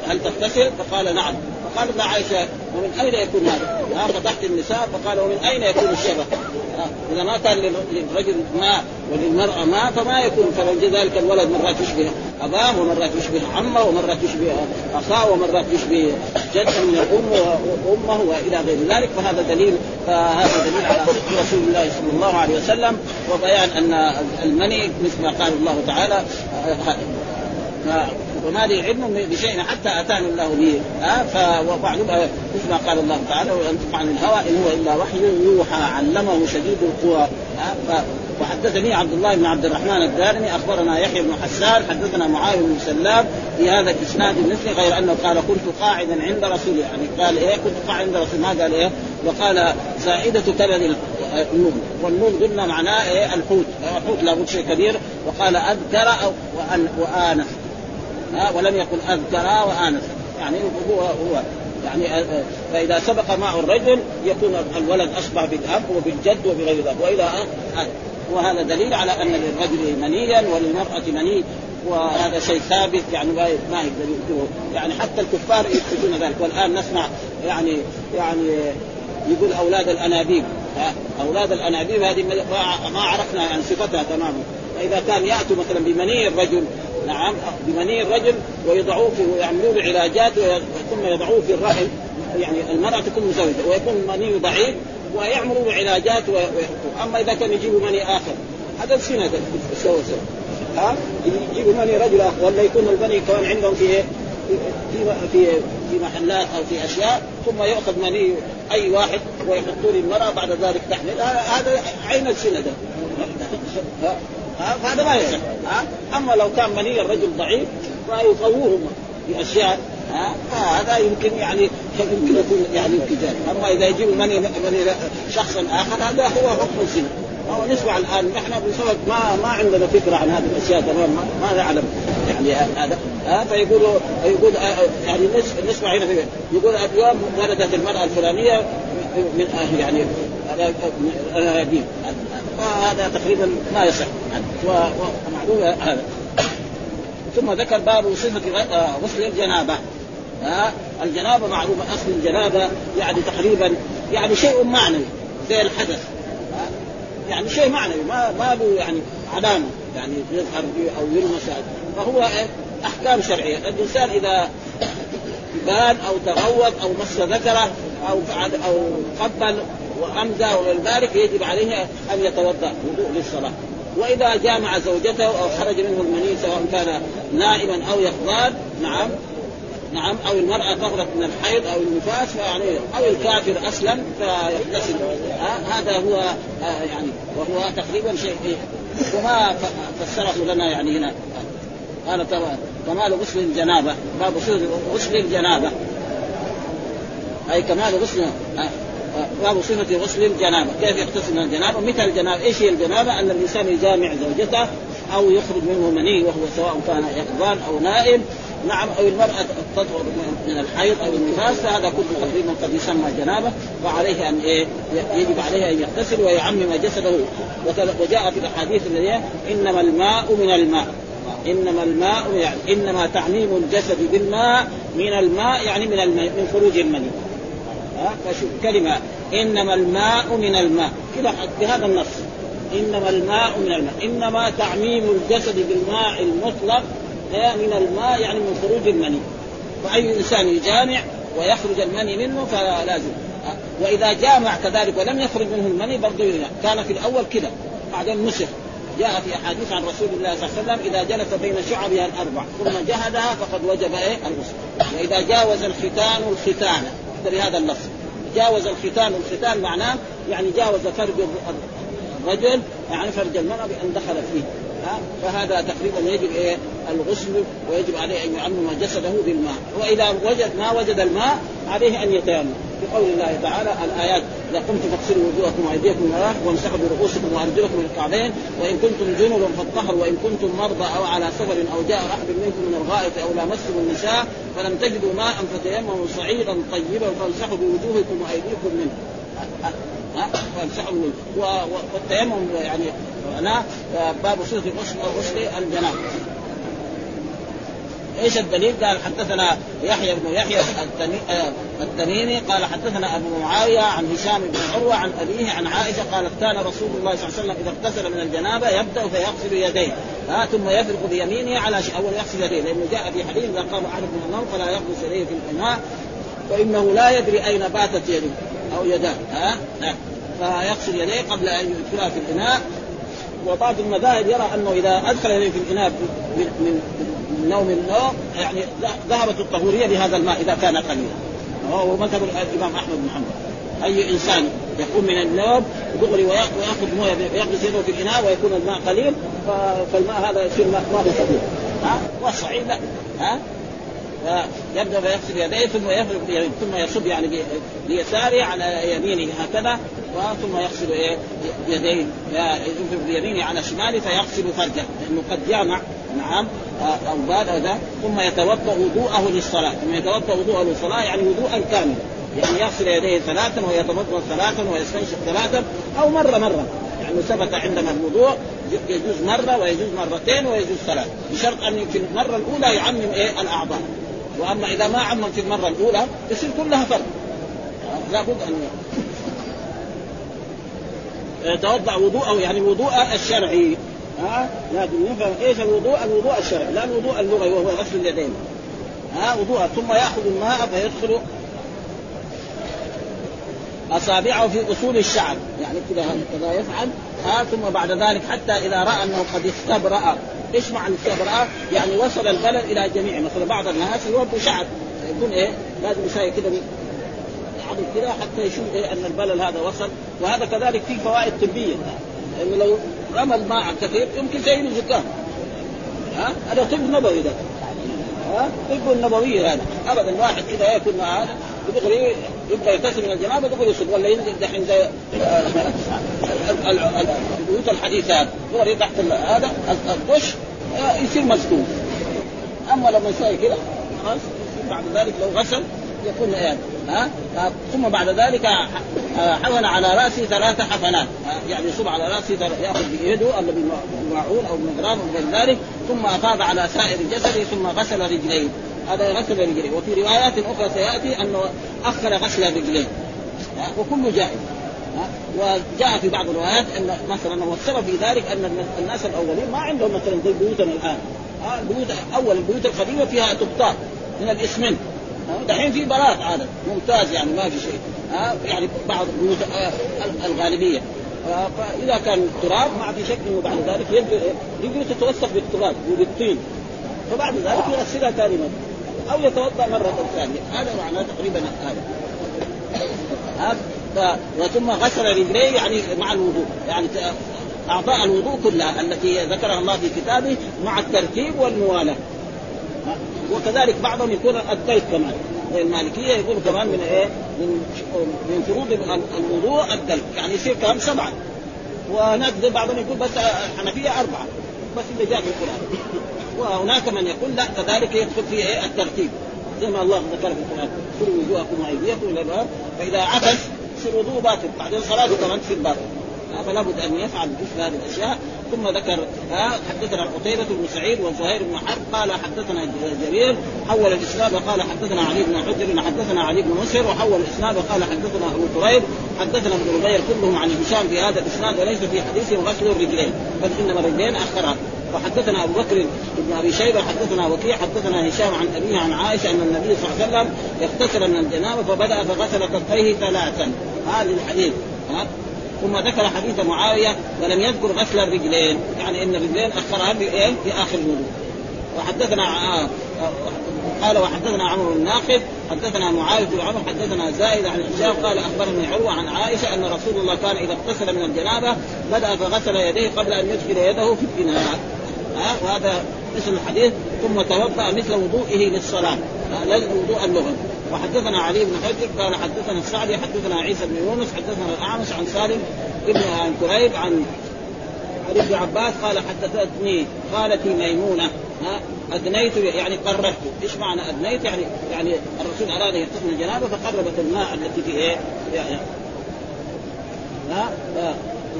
Speaker 2: هل تغتسل؟ فقال نعم فقالت لا عائشة ومن أين يكون هذا؟ فتحت النساء فقال ومن أين يكون الشبه؟ إذا ما كان للرجل ماء وللمرأة ماء فما يكون فلذلك الولد مرات يشبه أباه ومرات يشبه عمه ومرات يشبه أخاه ومرات يشبه جده من الأم وأمه وإلى غير ذلك. فهذا دليل فهذا دليل على صدق رسول الله صلى الله عليه وسلم. وبيان أن المني مثل ما قال الله تعالى وما لي علم بشيء حتى أتاني الله به. ها ومعلوم مثل ما قال الله تعالى وينطق عن الهوى إن هو إلا وحي يوحى علمه شديد القوى. وحدثني عبد الله بن عبد الرحمن الدارمي أخبرنا يحيى بن حسان حدثنا معاويه بن سلام في هذا الإسناد المثلي غير أنه قال كنت قاعدا عند رسول يعني قال إيه؟ كنت قاعد عند رسول ما قال إيه؟ وقال زائدة كبد النون والنون. قلنا معناه إيه؟ الحوت. الحوت لابد شيء كبير. وقال أذكر أو وأن وانس ها ولم يقل أذكر وآنس. يعني هو هو يعني فإذا سبق معه الرجل يكون الولد اشبه بالأب وبالجد وبغير ذلك. واذا وهذا دليل على أن للرجل منيا وللمرأة مني وهذا شيء ثابت يعني ما يقدر يعني حتى الكفار يثبتون ذلك. والآن نسمع يعني يعني يقول أولاد الأنابيب. أولاد الأنابيب هذه ما عرفنا عن صفتها تماما. فإذا كان يأتوا مثلا بمني الرجل نعم بمني الرجل ويضعوه ويعملوا له علاجات ثم يضعوه في الرحم يعني المرأة تكون مزوجة ويكون مني ضعيف ويعملوا علاجات ويحطوا أما إذا كان يجيبوا مني آخر. هذا سنه سوى سوى ها؟ يجيبوا مني رجل آخر ولا يكون البني كمان عندهم في في في في محلات أو في أشياء ثم يأخذ مني أي واحد ويحطوا للمراه بعد ذلك تحمل. هذا عين السنة هذا ما يصح اما لو كان مني الرجل ضعيف فيقووه باشياء هذا يمكن يعني يمكن يكون يعني امتداد اما اذا يجيب مني مني شخص اخر هذا هو حكم الزنا هو نسمع الان نحن بسبب ما ما عندنا فكره عن هذه الاشياء تمام ما, نعلم يعني هذا ها فيقولوا يقول يعني نسمع هنا يقول اليوم ولدت المراه الفلانيه من يعني الانابيب هذا تقريبا ما يصح ومعلوم هذا. ثم ذكر باب صفه غسل الجنابة. ها؟ الجنابة معروفة اصل الجنابة يعني تقريبا يعني شيء معنوي زي الحدث. يعني شيء معنوي ما ما له يعني علامة يعني يظهر أو يلمس. فهو أحكام شرعية. الإنسان إذا بال أو تغوط أو مس ذكره فعل أو قبل وامدى وغير ذلك يجب عليه أن يتوضأ وضوء للصلاة. وإذا جامع زوجته أو خرج منه المني سواء كان نائما أو يقظان نعم نعم أو المرأة طهرت من الحيض أو النفاس فيعني أو الكافر أسلم فيغتسل. هذا هو آه يعني وهو تقريبا شيء إيه. وما فسره لنا يعني هنا. قال كمال غسل الجنابة. باب غسل الجنابة. أي كمال غسل آه، باب صفة غسل الجنابة، كيف يغتسل من الجنابة؟ متى الجنابة؟ إيش هي الجنابة؟ أن الإنسان يجامع زوجته أو يخرج منه مني وهو سواء كان يقظان أو نائم. نعم أو المرأة تطهر من الحيض أو النفاس. فهذا كله تقريبا قد يسمى جنابة. وعليه أن إيه يجب عليه أن يغتسل ويعمم جسده. وجاء في الأحاديث الذي إنما الماء من الماء. إنما الماء يعني إنما تعميم الجسد بالماء من الماء يعني من الماء من خروج المني. فشوف كلمة. إنما الماء من الماء. كذا بهذا النص. إنما الماء من الماء. إنما تعميم الجسد بالماء المطلق من الماء يعني من خروج المني. واي إنسان يجامع ويخرج المني منه فلازم. وإذا جامع كذلك ولم يخرج منه المني برضه كان في الأول كذا بعدين نسخ. جاء في أحاديث عن رسول الله صلى الله عليه وسلم إذا جلس بين شعبها الأربع ثم جهدها فقد وجب إيه؟ الغسل. وإذا جاوز الختان الختان بهذا النص جاوز الختان الختان معناه يعني جاوز فرج الرجل يعني فرج المرأة بأن دخل فيه. فهذا تقريبا يجب إيه؟ الغسل ويجب عليه أن يعمم جسده بالماء. وإذا وجد ما وجد الماء عليه أن يتيمم. بقول الله تعالى الآيات إذا قمتم فاغسلوا وجوهكم وأيديكم وامسحوا برؤوسكم وأرجلكم من الكعبين وإن كنتم جنبا فاطهروا وإن كنتم مرضى أو على سفر أو جاء أحد منكم من الغائط أو لامستم النساء فلم تجدوا ماء فتيمموا صعيدا طيبا فامسحوا بوجوهكم وأيديكم منه. وامسحوا والتيمم يعني معناه باب صفه غسل غسل الجنابة. إيش الدليل؟ قال حدثنا يحيى بن يحيى التميمي قال حدثنا ابو معاوية عن هشام بن عروة عن أبيه عن عائشة قالت كان رسول الله صلى الله عليه وسلم إذا اغتسل من الجنابة يبدأ فيغسل يديه ها ثم يفرق بيمينه على اول يغسل يديه لأنه جاء في حديث إذا قام احد من النوم فلا يغمس يديه في الاناء فإنه لا يدري أين باتت يده أو يداه ها, ها. فيغسل يديه قبل أن يدخلها في الإناء وبعض المذاهب يرى أنه إذا أدخل يديه في الإناء من نوم النوم يعني ذهبت الطهورية بهذا الماء إذا كان قليلا. وهو مذهب الإمام أحمد بن حنبل. أي إنسان يقوم من النوم دغري ويأخذ موية ويغمس يده في الإناء ويكون الماء قليل فالماء هذا يصير ماء ماء طهور ها؟ والصحيح لا. ها؟ يبدا فيغسل يديه ثم يفرق بيمينه ثم يصب يعني بيساره على يمينه هكذا ثم يغسل إيه؟ يديه يفرق بيمينه على شماله فيغسل فرجه لأنه قد جامع نعم. أو بعد هذا ثم يتوضا وضوءه للصلاة. ثم يتوضا وضوءه للصلاة يعني وضوءا كاملا يعني يغسل يديه ثلاثا ويتوضأ ثلاثا ويستنشق ثلاثا أو مرة مرة. يعني ثبت عندنا الوضوء يجوز مرة ويجوز مرتين ويجوز ثلاث. بشرط أن في المرة الأولى يعمم إيه؟ الأعضاء. وأما إذا ما عمم في المرة الأولى يصير كلها فرد. لابد أن توضا وضوءه يعني الوضوء الشرعي. ها؟ لازم نفهم إيش الوضوء؟ الوضوء الشرعي لا الوضوء اللغوي وهو غسل اليدين. ها؟ وضوء ثم يأخذ الماء فيدخل أصابعه في أصول الشعر. يعني كذا كذا يفعل. ها؟ ثم بعد ذلك حتى إذا رأى أنه قد استبرأ. إيش معنى استبرأ؟ يعني وصل البلد إلى جميع. مثلا بعض الناس يوضوا شعر. يكون إيه؟ لازم يساوي كذا يعضل كذا حتى يشوف إيه أن البلل هذا وصل. وهذا كذلك فيه فوائد طبية. لأنه لو رمى الماء كثير يمكن يسيل زكام ها؟ هذا طب نبوي ده. ها؟ طب النبوي هذا. أبدا واحد كذا يأكل مع هذا دغري يبقى يغتسل من الجنابه دغري يصب ولا ينزل دحين زي البيوت الحديثات دغري تحت هذا الدش يصير مسكون أما لما يسوي كذا خلاص. بعد ذلك لو غسل يكون إيه ها؟ ثم بعد ذلك حفن على راسه ثلاث حفنات يعني يصب على راسه يأخذ بيده أو بماعون أو بمغرام أو غير ذلك ثم أفاض على سائر جسده ثم غسل رجليه. هذا غسل رجليه. وفي روايات أخرى سيأتي أنه أخر غسل رجليه. وكله جائز. وجاء في بعض الروايات أن مثلا والسبب في ذلك أن الناس الأولين ما عندهم مثلا زي بيوتنا الآن. البيوت اول البيوت القديمة فيها تبطال من الإسمنت. دحين في بلاط عادة ممتاز يعني ما في شيء. ها يعني بعض البيوت الغالبية. فإذا كان تراب ما في شك إنه بعد ذلك يجري تتوسخ بالتراب وبالطين. فبعد ذلك يغسلها ثاني مرة. أو يتوضأ مرة ثانية. هذا معناه تقريبا هذا. وثم غسل رجليه يعني مع الوضوء. يعني أعضاء الوضوء كلها التي ذكرها الله في كتابه مع الترتيب والموالاة. وكذلك بعضهم يكون الدلك كمان. المالكية يقول كمان من إيه؟ من من فروض الوضوء الدلك يعني يصير كمان سبعة. وهناك بعضهم يقول بس الحنفية أربعة. بس اللي جاء في القرآن. وهناك من يقول لا كذلك يدخل فيه إيه؟ الترتيب. زي ما الله ذكر في القرآن. خذوا وجوهكم وأيديكم إلى الباب. فإذا عكس يصير وضوء باطل. بعدين صلاته كمان تصير باطل فلا بد أن يفعل مثل هذه الأشياء. ثم ذكر حدثنا قتيبة بن سعيد وزهير بن حرب قال حدثنا جرير حول الإسناد وقال حدثنا علي بن حجر حدثنا علي بن مسهر وحول الإسناد وقال حدثنا أبو كريب حدثنا ابن ربيع كلهم عن هشام في هذا الإسناد وليس في حديثهم غسل الرجلين بل إنما الرجلين اخرها وحدثنا أبو بكر بن أبي شيبة حدثنا وكيع حدثنا هشام عن أبيه عن عائشة أن النبي صلى الله عليه وسلم اغتسل من الجنابة فبدأ فغسل كفيه ثلاثا. هذا الحديث ثم ذكر حديث معاوية ولم يذكر غسل الرجلين. يعني إن الرجلين اخرها في آخر الوضوء. وحدثنا آه، آه، قال وحدثنا عمرو بن ناقد حدثنا معاوية بن عمر حدثنا زائد عن هشام قال أخبرني عروة عن عائشة أن رسول الله كان إذا اغتسل من الجنابة بدأ فغسل يديه قبل أن يدخل يده في الاناء ها وهذا مثل الحديث ثم توضا مثل وضوئه للصلاة. لا الوضوء اللغوي وحدثنا علي بن حجر قال حدثنا السعدي حدثنا عيسى بن يونس حدثنا الأعمش عن سالم ابن عن كريب عن عن ابن عباس قال حدثتني خالتي ميمونة أدنيت يعني قربت إيش معنى أدنيت؟ يعني يعني الرسول أراد يغتسل الجنابة فقربت الماء التي في إيه يعني ها؟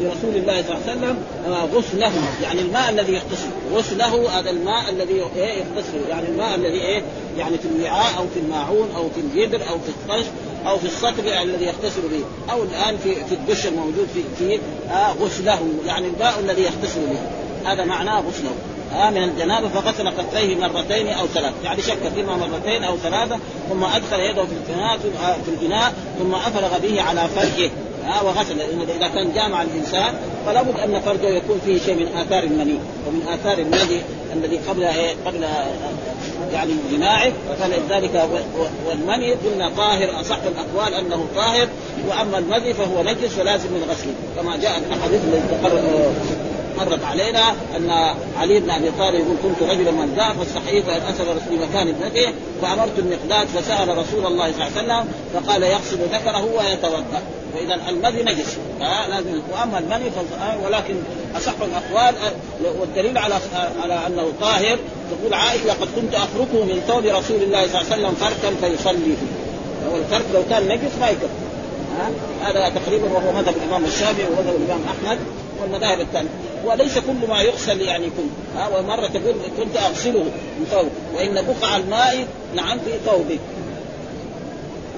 Speaker 2: لرسول الله صلى الله عليه وسلم غسله. يعني الماء الذي يغتسل. غسله هذا الماء الذي إيه يغتسل. يعني الماء الذي إيه يعني في الوعاء أو في الماعون أو في الجدر أو في الطش أو في السطر الذي يغتسل به. أو الآن في في الدش الموجود في في آه غسله. يعني الماء الذي يغتسل به. هذا معناه غسله. آه من الجنابة فغسل كفيه مرتين أو ثلاث يعني شك فيما مرتين أو ثلاثة ثم أدخل يده في الفناء في الفناء ثم أفرغ به على فرجه. ها وغسل. إذا كان جامع الإنسان فلا بد أن فرجه يكون فيه شيء من آثار المني. ومن آثار المني الذي قبل إيه؟ قبل يعني جماعة. فلذلك والمني قلنا طاهر أصح الأقوال أنه طاهر. وأما المذي فهو نجس فلازم من غسله. كما جاء الأحاديث التي مرت علينا أن علي بن أبي طالب يقول كنت رجلا ملداء فاستحييت ان اسال رسول مكان ابنته فأمرت المقداد فسأل رسول الله صلى الله عليه وسلم فقال يغسل ذكره ويتوضأ. فإذا المذي نجس. لازم وأما المني ولكن أصح الأقوال والدليل على على أنه طاهر. تقول عائشة لقد كنت افركه من ثوب رسول الله صلى الله عليه وسلم فركا فيصلي فيه. والفرك لو كان نجس ما يكفي. هذا تقريبا وهو مذهب الإمام الشافعي ومذهب الإمام أحمد والمذاهب الثانية. وليس كل ما يغسل يعني كل. ها ومرة تقول كنت أغسله من ثوب وإن بقع الماء نعم في ثوبك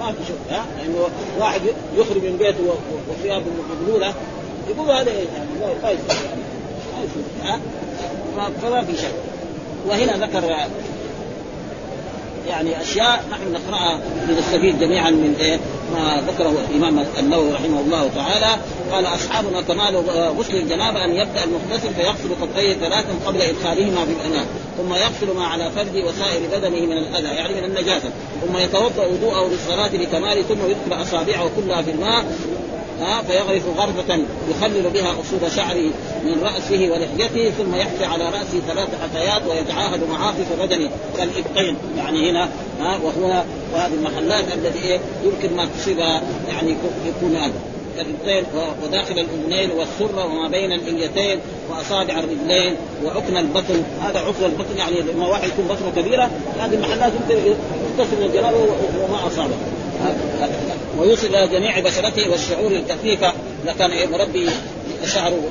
Speaker 2: ما في شيء ها يعني واحد يخرج من بيته وثيابه مبلوله يقولوا هذا يعني ما يصير يعني ها. فما في شك. وهنا ذكر يعني أشياء نحن نقرأها لنستفيد جميعا من إيه؟ ما ذكره الإمام النووي رحمه الله تعالى. قال أصحابنا كمال غسل الجنابة أن يبدأ المغتسل فيغسل كفيه ثلاثا قبل إدخالهما في الاناء ثم يغسل ما على فرده وسائر بدنه من الأذى يعني من النجاسة ثم يتوضأ وضوءه للصلاة لكمال ثم يدخل أصابعه كلها في الماء ها فيغرف غرفة يخلل بها أصول شعره من رأسه ولحيته ثم يحفي على رأسه ثلاث حفيات ويتعاهد معاطف بدنه كالإبطين. يعني هنا ها وهنا وهذه المحلات التي إيه يمكن ما تصيبها يعني يكون هذا. الرجلين وداخل الأذنين والسره وما بين الاليتين وأصابع الرجلين وعكن البطن. هذا عكن البطن يعني لما واحد يكون بطنه كبيرة هذه المحلات يمكن يغتسل من وما أصابه. ويوصل إلى جميع بشرته والشعور الكثيفه لكان مربي شعره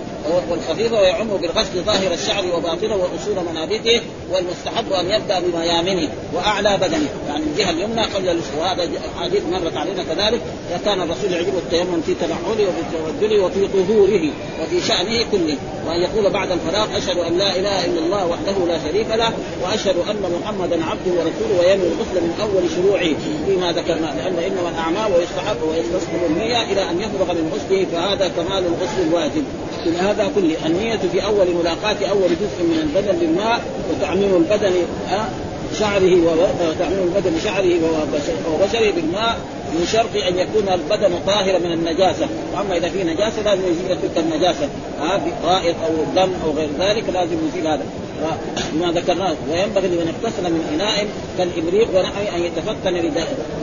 Speaker 2: والخفيفة ويعم بالغسل ظاهر الشعر وباطنه وأصول منابته والمستحب أن يبدأ بميامنه وأعلى بدنه. يعني الجهة اليمنى قبل وهذا حديث مرت علينا كذلك. كان الرسول يعجبه التيمم في تنعله وفي توجله وفي طهوره وفي شأنه كله وأن يقول بعد الفراغ أشهد أن لا إله إلا الله وحده لا شريك له وأشهد أن محمدا عبده ورسوله وينوي الغسل من أول شروعه. فيما ذكرنا لأن إنما الاعمال ويستحب ويستصحب النية إلى أن يفرغ من غسله فهذا كمال الغسل الواجب. من هذا كله النية في أول ملاقاة أول جزء من البدن للماء وتعميم البدن شعره وتعميم البدن شعره وبشره بالماء من شرط أن يكون البدن طاهرا من النجاسة، وأما إذا في نجاسة لازم يزيل تلك النجاسة، ها غائط أو دم أو غير ذلك لازم يزيل هذا، ما ذكرناه. وينبغي لمن اغتسل من إناء كالإبريق ونحوه أن يتفتن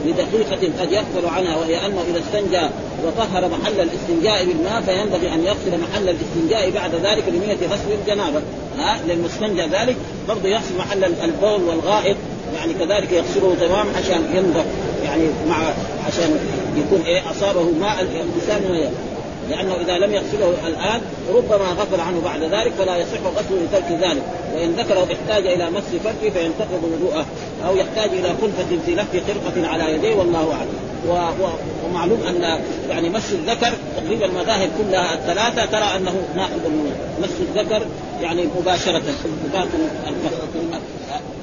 Speaker 2: لدقيقة قد يغفل عنها وهي أنه إذا استنجى وطهر محل الاستنجاء بالماء فينبغي أن يغسل محل الاستنجاء بعد ذلك بنية غسل الجنابة. ها؟ للمستنجى ذلك برضه يغسل محل البول والغائط يعني كذلك يغسله تمام عشان ينضف يعني مع عشان يكون إيه أصابه ماء الإنسان لأنه إذا لم يغسله الآن ربما غفل عنه بعد ذلك فلا يصح غسله لترك ذلك. وإن ذكره احتاج إلى مس فرجه فينتقض وضوءه أو يحتاج إلى خلفة في لف خرقة على يديه والله أعلم. و... و... ومعلوم أن يعني مس الذكر تقريبا المذاهب كلها الثلاثة ترى أنه ناقض مس الذكر يعني مباشرة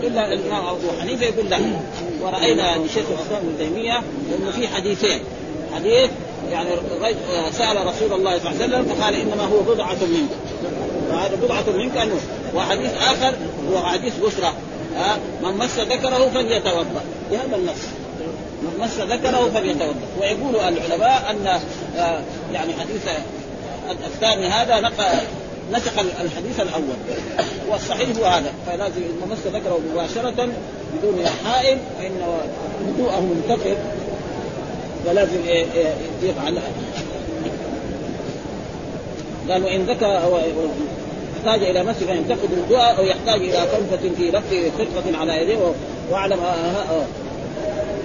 Speaker 2: إلا الإمام أبو حنيفة يقول لا ورأينا لشيخ الإسلام ابن تيمية أنه في حديثين. حديث يعني سأل رسول الله صلى الله عليه وسلم فقال إنما هو بضعة منك. وهذا بضعة منك أنه وحديث آخر هو حديث بشرى. من مس ذكره فليتوضأ. بهذا النص من مس ذكره فليتوضأ. ويقول العلماء أن آه، يعني حديث الثاني هذا نقل نسخ الحديث الأول. والصحيح هو هذا. فلازم ان مس ذكره مباشرة بدون حائل فإن وضوءه منتقد. فلازم يفعل. قال وإن ذكى يحتاج إلى مسح فينتقد الوضوء أو يحتاج إلى كنفه في لف خطه على يديه وأعلم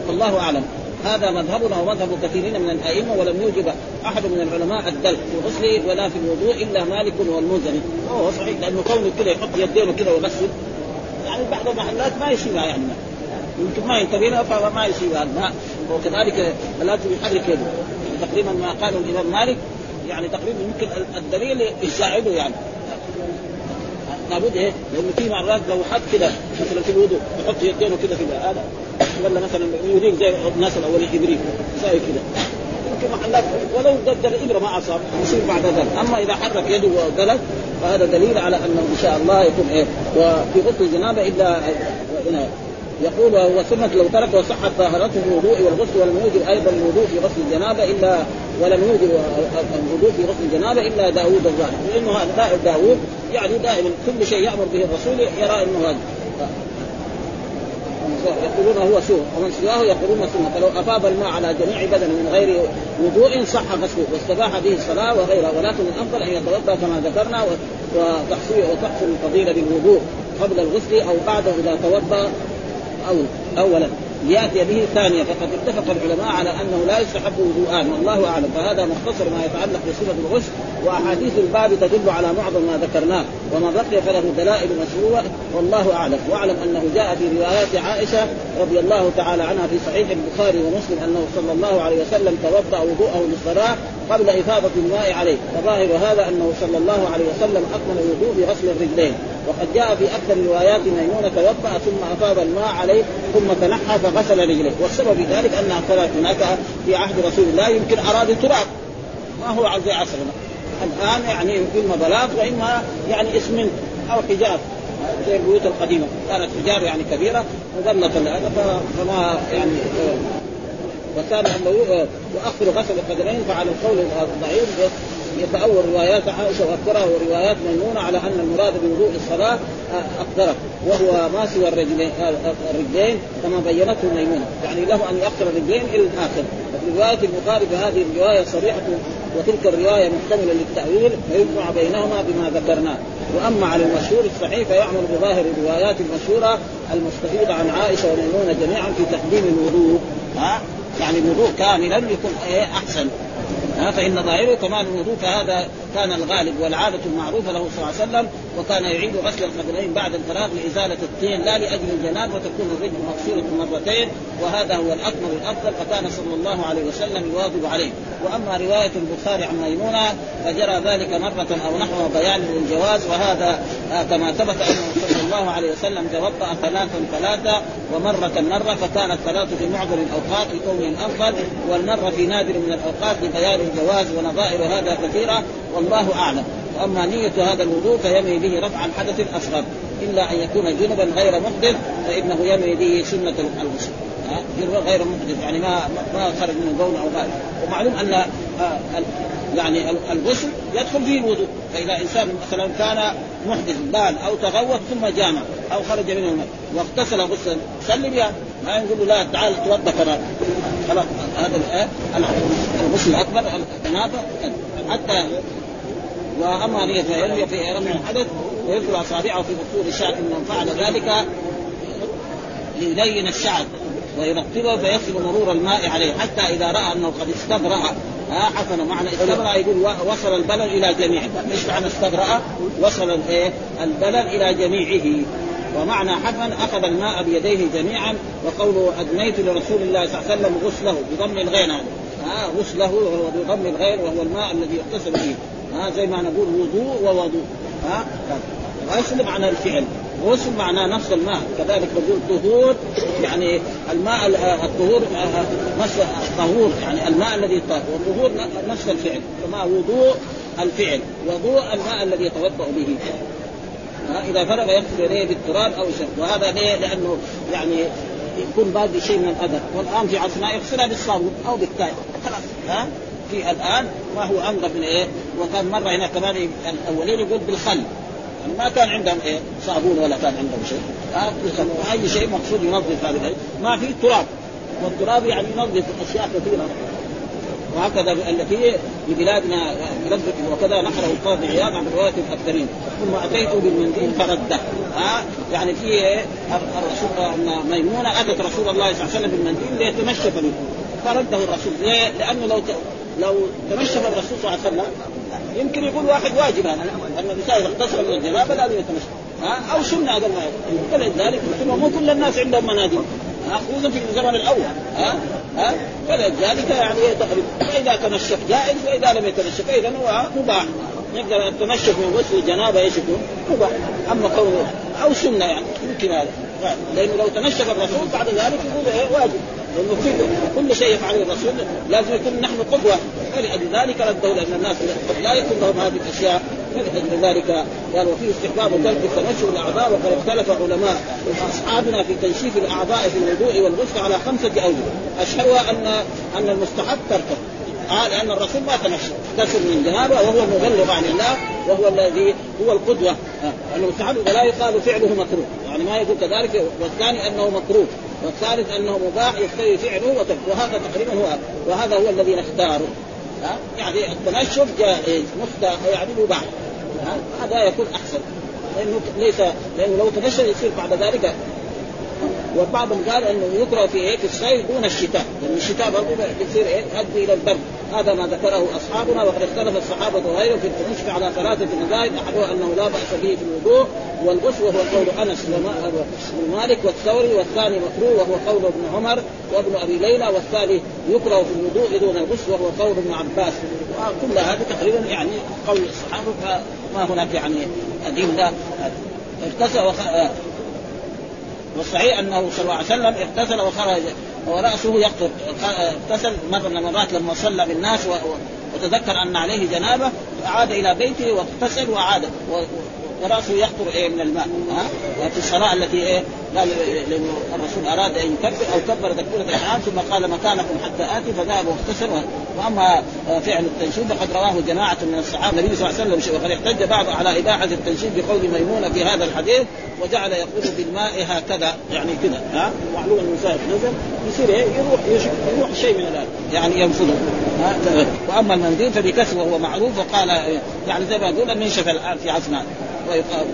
Speaker 2: الله أعلم. هذا مذهبنا ومذهب كثيرين من الأئمة ولم يوجب أحد من العلماء الدلق في الغسل ولا في الوضوء إلا مالك والمزني. وهو صحيح لأنه كونه كذا يحط يدينه كذا ويغسل يعني بعض المحلات ما يشيلها يعني. يمكن ما ينتبه لها فما يصيبها الماء وكذلك لازم يحرك يده تقريبا ما قاله الإمام مالك يعني تقريبا يمكن الدليل يساعده يعني. لابد إيه؟ لأنه في مرات لو حط كده مثلا في الوضوء يحط يدينه كده في هذا ولا مثلا يريد زي الناس الاولين إبريق يساوي كده. يمكن محلات ولو قدر الإبرة ما أصاب يصير بعد ذلك. أما إذا حرك يده وقلب فهذا دليل على أنه إن شاء الله يكون إيه؟ وفي غسل الجنابة إلا يقول وهو سنة لو ترك وصحت طهارته الوضوء والغسل ولم يوجب أيضا الوضوء في غسل الجنابة إلا ولم يوجب الوضوء في غسل الجنابة إلا داوود الظاهر. لأنه هذا داوود يعني دائما كل شيء يأمر به الرسول يرى أنه هذا. يقولون هو سوء. ومن سواه يقولون سنة. فلو أفاض الماء على جميع بدنه من غير وضوء صح غسله. واستباح به الصلاة وغيرها. ولكن الأفضل أن يتوضأ كما ذكرنا وتحصيل وتحصل الفضيلة بالوضوء قبل الغسل أو بعده إذا توضأ. أو اولا. لياتي به ثانيا فقد اتفق العلماء على أنه لا يستحب وضوءان والله أعلم. فهذا مختصر ما يتعلق بصفة الغسل وأحاديث الباب تدل على معظم ما ذكرناه وما بقي فله دلائل مشروعة والله أعلم. واعلم أنه جاء في روايات عائشة رضي الله تعالى عنها في صحيح البخاري ومسلم أنه صلى الله عليه وسلم توضأ وضوءه للصلاة قبل إفاضة الماء عليه. فظاهر هذا أنه صلى الله عليه وسلم أكمل الوضوء بغسل الرجلين. وقد جاء في أكثر روايات ميمونة توضأ ثم أفاض الماء عليه ثم تنحى فغسل رجليه. والسبب في ذلك أنها كانت هناك في عهد رسول الله يمكن اراد تراب ما هو زي عصرنا. الآن يعني إما بلاط وإما يعني اسمنت أو حجاب. زي البيوت القديمة. كانت حجار يعني كبيرة مظلة هذا فما يعني وكان أنه يؤخر غسل القدمين فعلى القول الضعيف يتأول روايات عائشة وأكثرها وروايات ميمونة على أن المراد بوضوء الصلاة أقدره وهو ما سوى الرجلين الرجلين كما بينته ميمونة. يعني له أن يؤخر الرجلين إلى الآخر. وفي رواية البخاري فهذه الرواية صريحة وتلك الرواية محتملة للتأويل فيجمع بينهما بما ذكرناه وأما على المشهور الصحيح فيعمل بظاهر الروايات المشهورة المستفيضه عن عائشة وميمونة جميعا في تقديم الوضوء. ها؟ يعني الوضوء كاملا يكون إيه؟ أحسن. فإن ظاهره كمال الوضوء فهذا كان الغالب والعادة المعروفة له صلى الله عليه وسلم وكان يعيد غسل القدمين بعد الفراغ لإزالة الطين لا لأجل الجناب وتكون الرجل مغسولة مرتين وهذا هو الأكمل الأفضل فكان صلى الله عليه وسلم يواظب عليه. وأما رواية البخاري عن ميمونة فجرى ذلك مرة أو نحو بيان للجواز وهذا كما ثبت أنه صلى الله عليه وسلم توضأ ثلاثا ثلاثا ومرة مرة فكانت ثلاث في معظم الأوقات لكونه الافضل والمرة في نادر من الأوقات لبيان الجواز ونظائر هذا كثيرة. والله أعلم. وأما نية هذا الوضوء فينوي به رفع الحدث الأصغر. إلا أن يكون جنبا غير محدث فإنه ينوي به سنة الغسل جنبا غير محدث. يعني ما ما خرج من بول أو غير ومعلوم أن يعني الغسل يدخل فيه الوضوء. فإذا إنسان مثلا كان محدث بال أو تغوط ثم جامع أو خرج منه الماء واغتسل غسلا سلم يعني ما يقول له لا تعال توضا كمان خلاص هذا الغسل الأكبر الجنابه حتى واما ينوي في رمي الحدث ويذكر أصابعه في بطول الشعر انه فعل ذلك ليلين الشعر ويرطبه فيصل مرور الماء عليه حتى إذا رأى أنه قد استبرأ ها حسن معنى استبرأ يقول وصل البلل إلى جميعه إيش معنى استبرأ؟ وصل الايه؟ البلل إلى جميعه ومعنى حفن أخذ الماء بيديه جميعا وقوله أدنيت لرسول الله صلى الله عليه وسلم غسله بضم الغين هذا ها غسله وهو بضم الغين وهو الماء الذي يغتسل به ها زي ما نقول وضوء ووضوء ها؟ غسل معنى الفعل غسل معناه نفس الماء. كذلك نقول طهور يعني الماء الطهور نفس الطهور يعني الماء الذي طهور والطهور نفس الفعل. كما وضوء الفعل وضوء الماء الذي يتوضأ به. إذا فرغ يغسل يديه بالتراب أو شيء وهذا ليه؟ لأنه يعني يكون باقي شيء من الاذى والآن في عصرنا يغسلها بالصابون أو بالكاي خلاص ها؟ في الآن ما هو أنظف من إيه؟ وكان مرة هنا كمان الأولين يقول بالخل. يعني ما كان عندهم إيه؟ صابون ولا كان عندهم شيء. أي شيء مقصود ينظف هذا ما في تراب. والتراب يعني ينظف أشياء كثيرة. وهكذا التي ببلادنا ينظف وكذا نقله القاضي عياض عن رواية الأكثرين. ثم اتيته بالمنديل فردة. ها؟ يعني في إيه؟ الرسول ميمونة أتت رسول الله صلى الله عليه وسلم بالمنديل منه فردة الرسول. ليه؟ لأنه لو لو تنشف الرسول صلى الله عليه وسلم يمكن يقول واحد واجب هذا أن الانسان اذا اغتسل من الجنابه لازم يتنشف أو سنة هذا ما فلذلك مو كل الناس عندهم مناديل. خصوصا في الزمن الأول. ها؟ ها؟ فلذلك يعني تقريبا فإذا تنشف جائز وإذا لم يتنشف اذا هو مباح. نقدر التنشف من غسل الجنابة إيش يكون؟ مباح. أما كونه أو سنة يعني يمكن هذا. لأنه لو تنشف الرسول بعد ذلك يقول إيه؟ واجب. لأنه كل شيء يفعله الرسول. لازم يكون نحن قدوه فلذلك ردوا لأن الناس. قد لا يكون لهم هذه الأشياء. فلذلك قال وفيه استحباب ترك التنشف الاعضاء وقد اختلف علماء أصحابنا في تنشيف الأعضاء في الوضوء والغسل على خمسة اوجه اشهرها ان أن المستحب تركه. آه لأن الرسول ما تنشف اغتسل من جنابه وهو المبلغ عن الله وهو الذي هو القدوة. آه. انه مستحب ولا يقال فعله مكروه. يعني ما يقول كذلك والثاني أنه مكروه والثالث أنه مباح يقتضي فعله وتركه وهذا تقريبا هو وهذا هو الذي نختاره. يعني التنشف جائز مختار يعني مباح. هذا يكون أحسن. لأنه ليس لأنه لو تنشف يصير بعد ذلك وبعضهم قال إنه يكره في إيه؟ في الصيف دون الشتاء. لأن الشتاء برضه بيصير إيه؟ يؤدي إلى البرد. هذا ما ذكره أصحابنا وقد اختلف الصحابة وغيرهم في التمشي على ثلاثة مذاهب أحدها أنه لا بأس به في الوضوء والغسل وهو قول أنس بن مالك والثوري والثاني مكروه وهو قول ابن عمر وابن أبي ليلى والثالث يكره في الوضوء دون الغسل وهو قول ابن عباس. وكل هذا تقريبا يعني قول الصحابة فما هناك يعني لا اغتسل وخ... والصحيح أنه صلى الله عليه وسلم اغتسل وخرج ورأسه يقطر اغتسل مره من المرات لما صلى بالناس وتذكر أن عليه جنابة عاد إلى بيته واغتسل وعاد ورأسه يقطر إيه من الماء ها؟ في الصلاة التي إيه؟ قال لأنه الرسول أراد أن يكبر أو كبر تكبيرة الاحرام ثم قال مكانكم حتى آتي فذهب واغتسل. وأما فعل التنشيد فقد رواه جماعة من الصحابة. النبي صلى الله عليه وسلم وقد احتج بعض على إباحة التنشيد بقول ميمونة في هذا الحديث وجعل يقول بالماء هكذا يعني كذا ها؟ معلوم المسافر نزل يصير إيه؟ يروح يروح شيء من الان يعني ينفذه وأما المنديل فبكسر وهو معروف وقال يعني زي ما يقول المنشف الان في عصرنا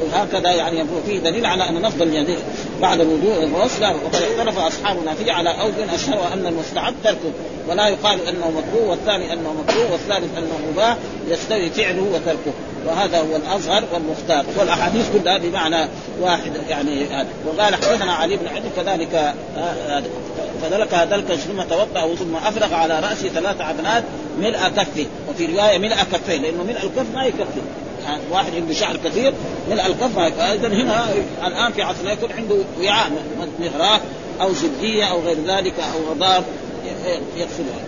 Speaker 2: وهكذا يعني فيه دليل على أن نفضل اليدين بعد الوضوء والغسل وقد اختلف أصحابنا فيه على أوجه اشهرها ان المستحب تركه ولا يقال أنه مكروه والثاني أنه مكروه والثالث أنه مباح يستوي فعله وتركه. وهذا هو الأظهر والمختار. والأحاديث كلها بمعنى واحد يعني هذا. وقال حدثنا علي بن حجر كذلك هذا فذلك ذلك ثم توضأ ثم أفرغ على رأسه ثلاث عبنات ملء كفه وفي رواية ملء كفيه لأنه ملء الكف ما يكفي. واحد عنده شعر كثير ملء الكف اذا هنا الآن في عصرنا يكون عنده وعاء مهراق أو زبدية أو غير ذلك أو غضار يغسلها.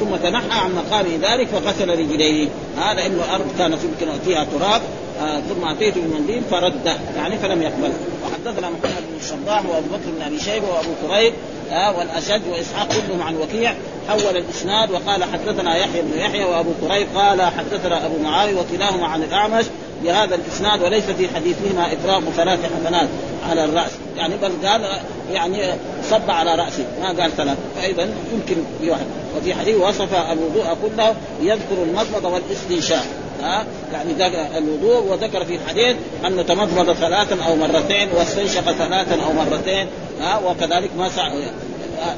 Speaker 2: ثم تنحى عن مقام ذلك فغسل رجليه. هذا إنه الأرض كانت يمكن فيها تراب. آه ثم أتيت بالمنديل فرده يعني فلم يقبل وحدثنا محمد بن الصباح وأبو بكر بن أبي شيبة وأبو كريب آه والاشد وإسحاق كلهم عن وكيع. حول الإسناد وقال حدثنا يحيى بن يحيى وأبو كريب قال حدثنا أبو معاوية وكلاهما عن الأعمش بهذا الإسناد وليس في حديثهما افراغ ثلاث حسنات على الرأس. يعني بل قال يعني صب على رأسه. ما قال ثلاث. فإذا يمكن بواحد وفي حديث وصف الوضوء كله يذكر المضمضه والاستنشاق. ها؟ يعني الوضوء وذكر في الحديث انه تمضمض ثلاثا أو مرتين واستنشق ثلاثا أو مرتين. ها؟ وكذلك ما سع...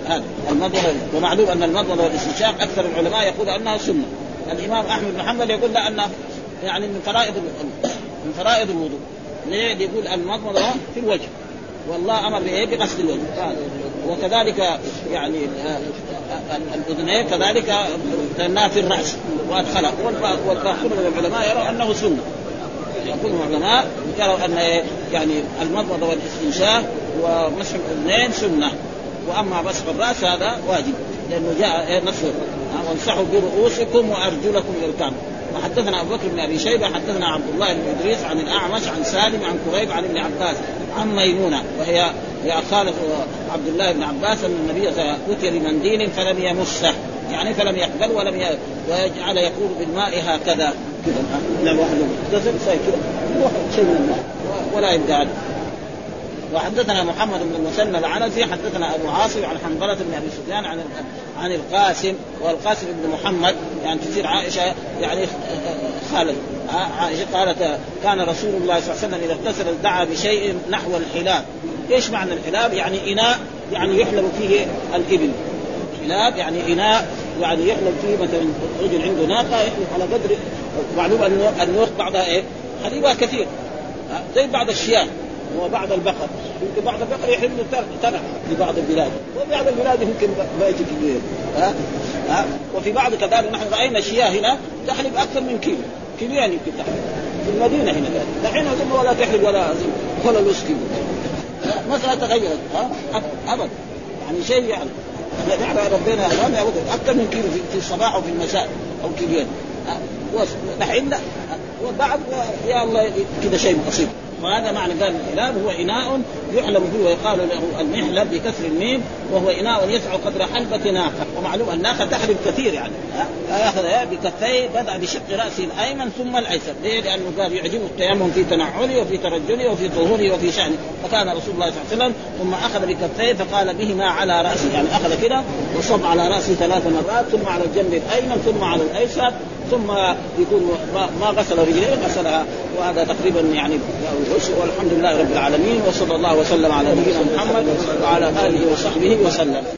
Speaker 2: هذا. المضمضه ومعلوم أن المضمضه والاستنشاق أكثر العلماء يقول أنها سنة. الإمام أحمد بن حنبل يقول أنها يعني من فرائض من فرائض الوضوء. ليه؟ يقول المضمضه في الوجه. والله أمر بإيه؟ بغسل الوجه. وكذلك يعني الأذنين كذلك لانها في الرأس وادخلها والباقون من العلماء يروا أنه سنة. يقول العلماء يروا أن يعني المضمضه والاستنشاق ومسح الأذنين سنة. وأما مسح الرأس هذا واجب لأنه جاء نصه وامسحوا برؤوسكم وأرجلكم إلى وحدثنا أبو بكر بن أبي شيبة حدثنا عبد الله بن إدريس عن الأعمش عن سالم عن كريب عن ابن عباس عن ميمونة. وهي هي خالة عبد الله بن عباس أن النبي اتي بمنديل فلم يمسه. يعني فلم يقبل ولم ي... ويجعل يقول بالماء هكذا. كذا لا الواحد يغتسل كذا شيء من الماء ولا يبدأ وحدثنا محمد بن المثنى العنزي حدثنا أبو عاصم عن حنظلة بن أبي سفيان عن عن القاسم والقاسم بن محمد يعني تصير عائشة يعني خالد. عائشة قالت كان رسول الله صلى الله عليه وسلم إذا اغتسل دعا بشيء نحو الحلاب. إيش معنى الحلاب؟ يعني إناء يعني يحلب فيه الإبل. حلاب يعني إناء يعني يحلب فيه مثلا رجل عنده ناقة يحلب على قدر معلوم النوق بعضها إيه؟ حليبها كثير. زي بعض الشياه. وبعض البقر. يمكن بعض البقر يحل ترع في بعض البلاد. وبعض البلاد يمكن ما يجي كبير ها؟ ها؟ وفي بعض كذلك نحن رأينا شياه هنا تحلب أكثر من كيلو. كيلوين يمكن تحلب. في المدينة هنا دحين ولا تحلب ولا ولا نص كيلو. مسألة تغيرت. ها؟ ابدا يعني شيء يعني. يعني ربنا أكثر من كيلو في الصباح وفي المساء أو كيلوين. دحين لا. وبعد يا الله كذا شيء بسيط. وهذا معنى قال الحلاب هو إناء يحلب فيه ويقال له المحلب بكسر الميم وهو إناء يسع قدر حلبة ناقة. ومعلوم الناقة تحلب كثير يعني يأخذ بكفيه بدأ بشق رأسه الأيمن ثم الأيسر. ليه؟ لأنه قال يعجبه التيمم في تنعله وفي ترجله وفي طهوره وفي شأنه. فكان رسول الله صلى الله عليه وسلم ثم أخذ بكفيه فقال بهما على رأسه. يعني أخذ كده وصب على رأسه ثلاث مرات ثم على الجنب الأيمن ثم على الأيسر. ثم يكون ما غسل رجليه غسلها. وهذا تقريبا يعني والحمد لله رب العالمين وصلى الله وسلم على نبينا محمد وعلى آله وصحبه وسلم.